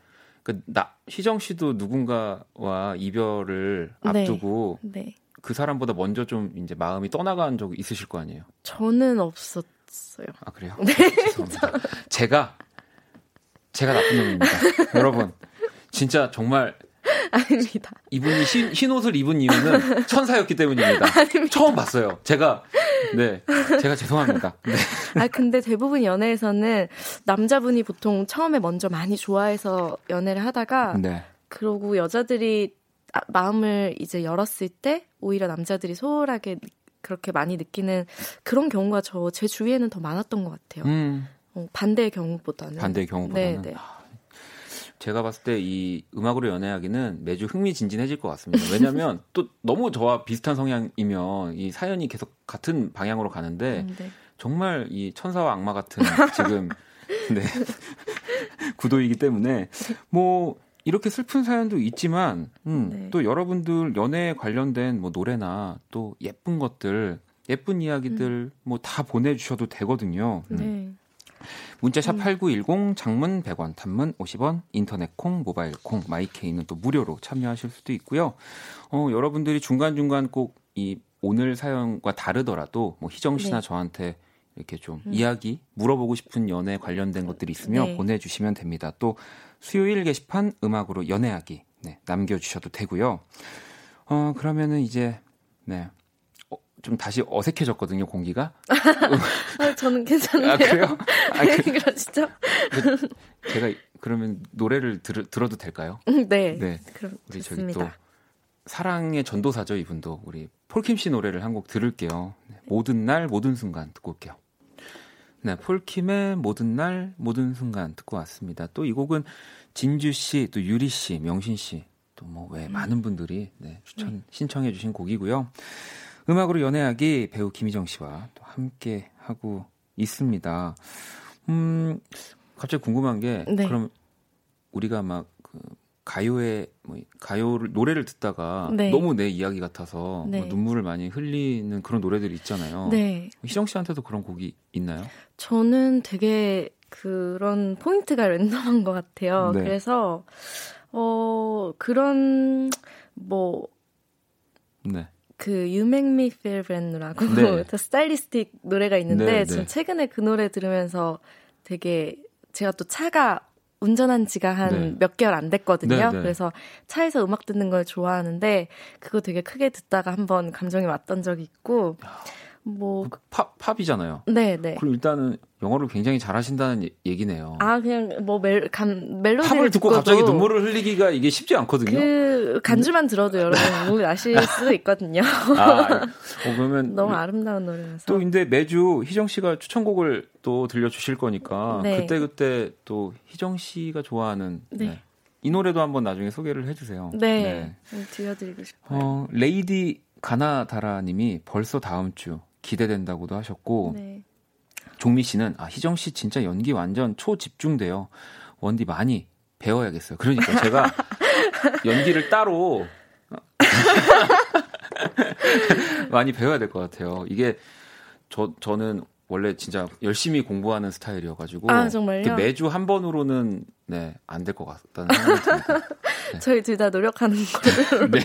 그나 희정 씨도 누군가와 이별을 네. 앞두고 네. 그 사람보다 먼저 좀 이제 마음이 떠나간 적이 있으실 거 아니에요? 저는 없었어요. 아 그래요? 네. 죄송합니다. 제가 제가 나쁜 놈입니다. 여러분 진짜 정말 아닙니다. 이분이 흰, 흰 옷을 입은 이유는 천사였기 때문입니다. 아닙니다. 처음 봤어요. 제가 네, 제가 죄송합니다. 네. 아 근데 대부분 연애에서는 남자분이 보통 처음에 먼저 많이 좋아해서 연애를 하다가 네. 그러고 여자들이 아, 마음을 이제 열었을 때 오히려 남자들이 소홀하게 그렇게 많이 느끼는 그런 경우가 저 제 주위에는 더 많았던 것 같아요. 음. 어, 반대의 경우보다는. 반대의 경우보다는. 네, 네. 제가 봤을 때 이 음악으로 연애하기는 매주 흥미진진해질 것 같습니다. 왜냐하면 또 너무 저와 비슷한 성향이면 이 사연이 계속 같은 방향으로 가는데 음, 네. 정말 이 천사와 악마 같은 지금 네 구도이기 때문에 뭐 이렇게 슬픈 사연도 있지만 음, 네. 또 여러분들 연애에 관련된 뭐 노래나 또 예쁜 것들 예쁜 이야기들 음. 뭐다 보내주셔도 되거든요. 음. 네. 문자샵 8910 음. 장문 100원, 단문 50원, 인터넷 콩, 모바일 콩, 마이케이는 또 무료로 참여하실 수도 있고요. 어, 여러분들이 중간중간 꼭 이 오늘 사연과 다르더라도 뭐 희정 씨나 네. 저한테 이렇게 좀 음. 이야기 물어보고 싶은 연애 관련된 것들이 있으면 네. 보내주시면 됩니다. 또 수요일 게시판 음악으로 연애하기 네, 남겨주셔도 되고요. 어 그러면은 이제 네좀 다시 어색해졌거든요, 공기가. 아, 저는 괜찮은데요. 아, 그래요? 아, 그, 그러시죠? 그, 제가 그러면 노래를 들, 들어도 될까요? 네. 네. 그럼 우리 좋습니다. 저기 또 사랑의 전도사죠, 이분도. 우리 폴킴 씨 노래를 한 곡 들을게요. 네, 모든 날, 모든 순간 듣고 올게요. 네, 폴킴의 모든 날, 모든 순간 듣고 왔습니다. 또 이 곡은 진주 씨, 또 유리 씨, 명신 씨, 또 뭐왜 음. 많은 분들이 네, 추천, 네. 신청해 주신 곡이고요. 음악으로 연애하기 배우 김희정 씨와 또 함께 하고 있습니다. 음, 갑자기 궁금한 게 네. 그럼 우리가 막 그 가요에 뭐 가요를 노래를 듣다가 네. 너무 내 이야기 같아서 뭐 네. 뭐 눈물을 많이 흘리는 그런 노래들이 있잖아요. 네. 희정 씨한테도 그런 곡이 있나요? 저는 되게 그런 포인트가 랜덤한 것 같아요. 네. 그래서 어 그런 뭐 네. 그 You Make Me Feel Brand New라고 네. 스타일리스틱 노래가 있는데 네, 네. 최근에 그 노래 들으면서 되게 제가 또 차가 운전한 지가 한몇 네. 개월 안 됐거든요. 네, 네. 그래서 차에서 음악 듣는 걸 좋아하는데 그거 되게 크게 듣다가 한번 감정이 왔던 적이 있고 뭐그 팝, 팝이잖아요. 네, 네. 그럼 일단은 영어를 굉장히 잘하시다는 얘기네요. 아, 그냥 뭐 멜, 감, 멜로디를 팝을 듣고 갑자기 눈물을 흘리기가 이게 쉽지 않거든요. 그 간주만 들어도 여러분 눈물 나실 수도 있거든요. 아, 어, 그러면 너무 아름다운 노래라서. 또 근데 매주 희정 씨가 추천곡을 또 들려주실 거니까 네. 그때 그때 또 희정 씨가 좋아하는 네. 네. 이 노래도 한번 나중에 소개를 해주세요. 네, 네. 들려드리고 싶어요. 어, 레이디 가나다라님이 벌써 다음 주 기대된다고도 하셨고 네. 종미 씨는 아 희정 씨 진짜 연기 완전 초집중돼요. 원디 많이 배워야겠어요. 그러니까 제가 연기를 따로 많이 배워야 될 것 같아요. 이게 저 저는 원래 진짜 열심히 공부하는 스타일이어가지고 아? 매주 한 번으로는 네 안 될 것 같다는 생각이 듭니다. 네. 저희 둘 다 노력하는 거를 네.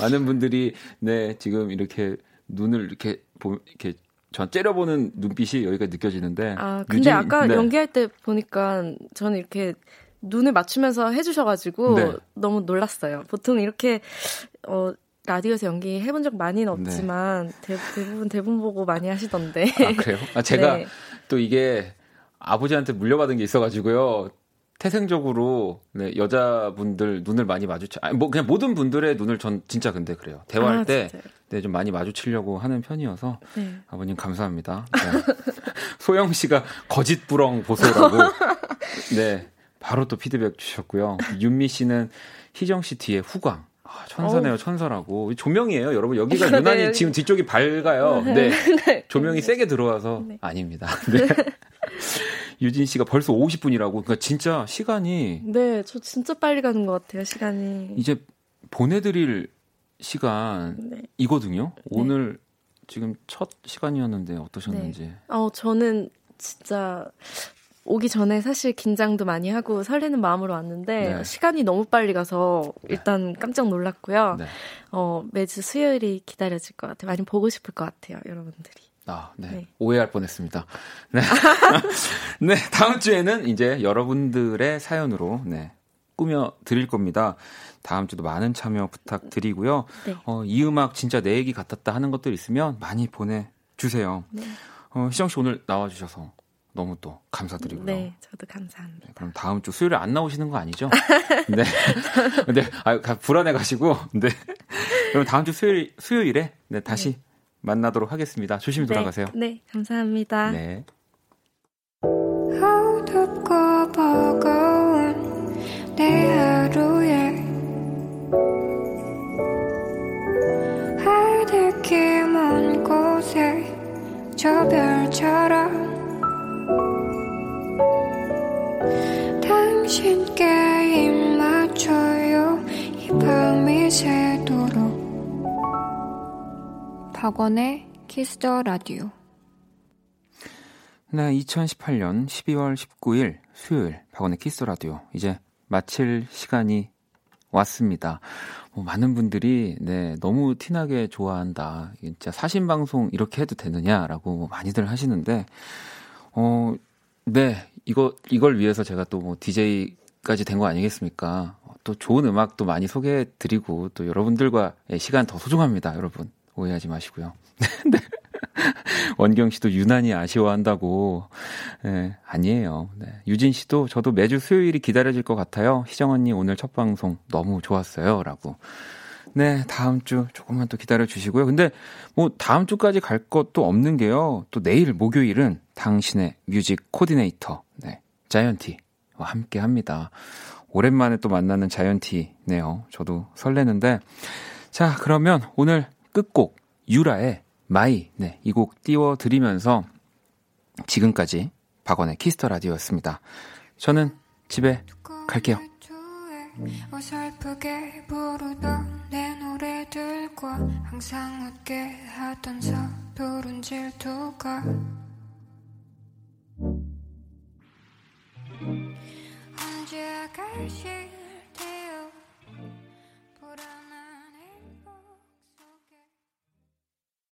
많은 분들이 네 지금 이렇게 눈을 이렇게 보 이렇게 전 째려보는 눈빛이 여기가 느껴지는데. 아 근데 유진, 아까 네. 연기할 때 보니까 저는 이렇게 눈을 맞추면서 해주셔가지고 네. 너무 놀랐어요. 보통 이렇게 어 라디오에서 연기 해본 적 많이는 네. 없지만 네. 대, 부분 대본 보고 많이 하시던데. 아 그래요? 아 제가 네. 또 이게 아버지한테 물려받은 게 있어가지고요. 태생적으로 네, 여자분들 눈을 많이 마주쳐 아니 뭐 그냥 모든 분들의 눈을 전 진짜 근데 그래요. 대화할 아, 때 네, 좀 많이 마주치려고 하는 편이어서 네. 아버님 감사합니다. 네. 소영 씨가 거짓부렁 보소라고 네 바로 또 피드백 주셨고요. 윤미 씨는 희정 씨 뒤에 후광. 아, 천사네요, 천사라고. 조명이에요, 여러분. 여기가 네, 유난히 네, 지금 뒤쪽이 밝아요. 네. 네. 조명이 세게 들어와서 아닙니다. 네. 유진 씨가 벌써 50분이라고. 그러니까 진짜 시간이 네, 저 진짜 빨리 가는 것 같아요, 시간이. 이제 보내드릴 시간이거든요. 네. 오늘 지금 첫 시간이었는데 어떠셨는지. 네. 어, 저는 진짜 오기 전에 사실 긴장도 많이 하고 설레는 마음으로 왔는데 네. 시간이 너무 빨리 가서 네. 일단 깜짝 놀랐고요. 네. 어, 매주 수요일이 기다려질 것 같아요. 많이 보고 싶을 것 같아요, 여러분들이. 아, 네. 네. 오해할 뻔했습니다. 네. 네, 다음 주에는 이제 여러분들의 사연으로 네, 꾸며 드릴 겁니다. 다음 주도 많은 참여 부탁드리고요. 네. 어, 이 음악 진짜 내 얘기 같았다 하는 것들 있으면 많이 보내 주세요. 네. 어, 희정 씨 오늘 나와 주셔서 너무 또 감사드리고요. 네, 저도 감사합니다. 네, 그럼 다음 주 수요일에 안 나오시는 거 아니죠? 네. 네, 아, 불안해 가시고, 네. 그럼 다음 주 수요일, 수요일에, 네, 다시 네. 만나도록 하겠습니다. 조심히 네, 돌아가세요. 네, 감사합니다. 네. 내 하루에 하늘길 먼 곳에 저 별처럼 당신께 입 맞춰 박원의 키스 더 라디오 네, 2018년 12월 19일 수요일 박원의 키스 라디오 이제 마칠 시간이 왔습니다. 뭐 많은 분들이 네 너무 티나게 좋아한다. 진짜 사심 방송 이렇게 해도 되느냐라고 뭐 많이들 하시는데 어 네 이거 이걸 위해서 제가 또 뭐 DJ까지 된 거 아니겠습니까? 또 좋은 음악도 많이 소개해 드리고 또 여러분들과의 시간 더 소중합니다, 여러분. 오해하지 마시고요. 네. 원경 씨도 유난히 아쉬워한다고. 네, 아니에요. 네. 유진 씨도 저도 매주 수요일이 기다려질 것 같아요. 희정 언니 오늘 첫 방송 너무 좋았어요. 라고. 네, 다음 주 조금만 또 기다려 주시고요. 근데 뭐 다음 주까지 갈 것도 없는 게요. 또 내일 목요일은 당신의 뮤직 코디네이터, 네, 자이언티와 함께 합니다. 오랜만에 또 만나는 자이언티네요. 저도 설레는데. 자, 그러면 오늘 끝곡 유라의 My, 네, 이 곡 띄워드리면서 지금까지 박원의 키스 더 라디오였습니다. 저는 집에 갈게요. 어설프게 부르던 내 노래들과 항상 웃게 하던 서두른 질투가 언제 가실 테요 보라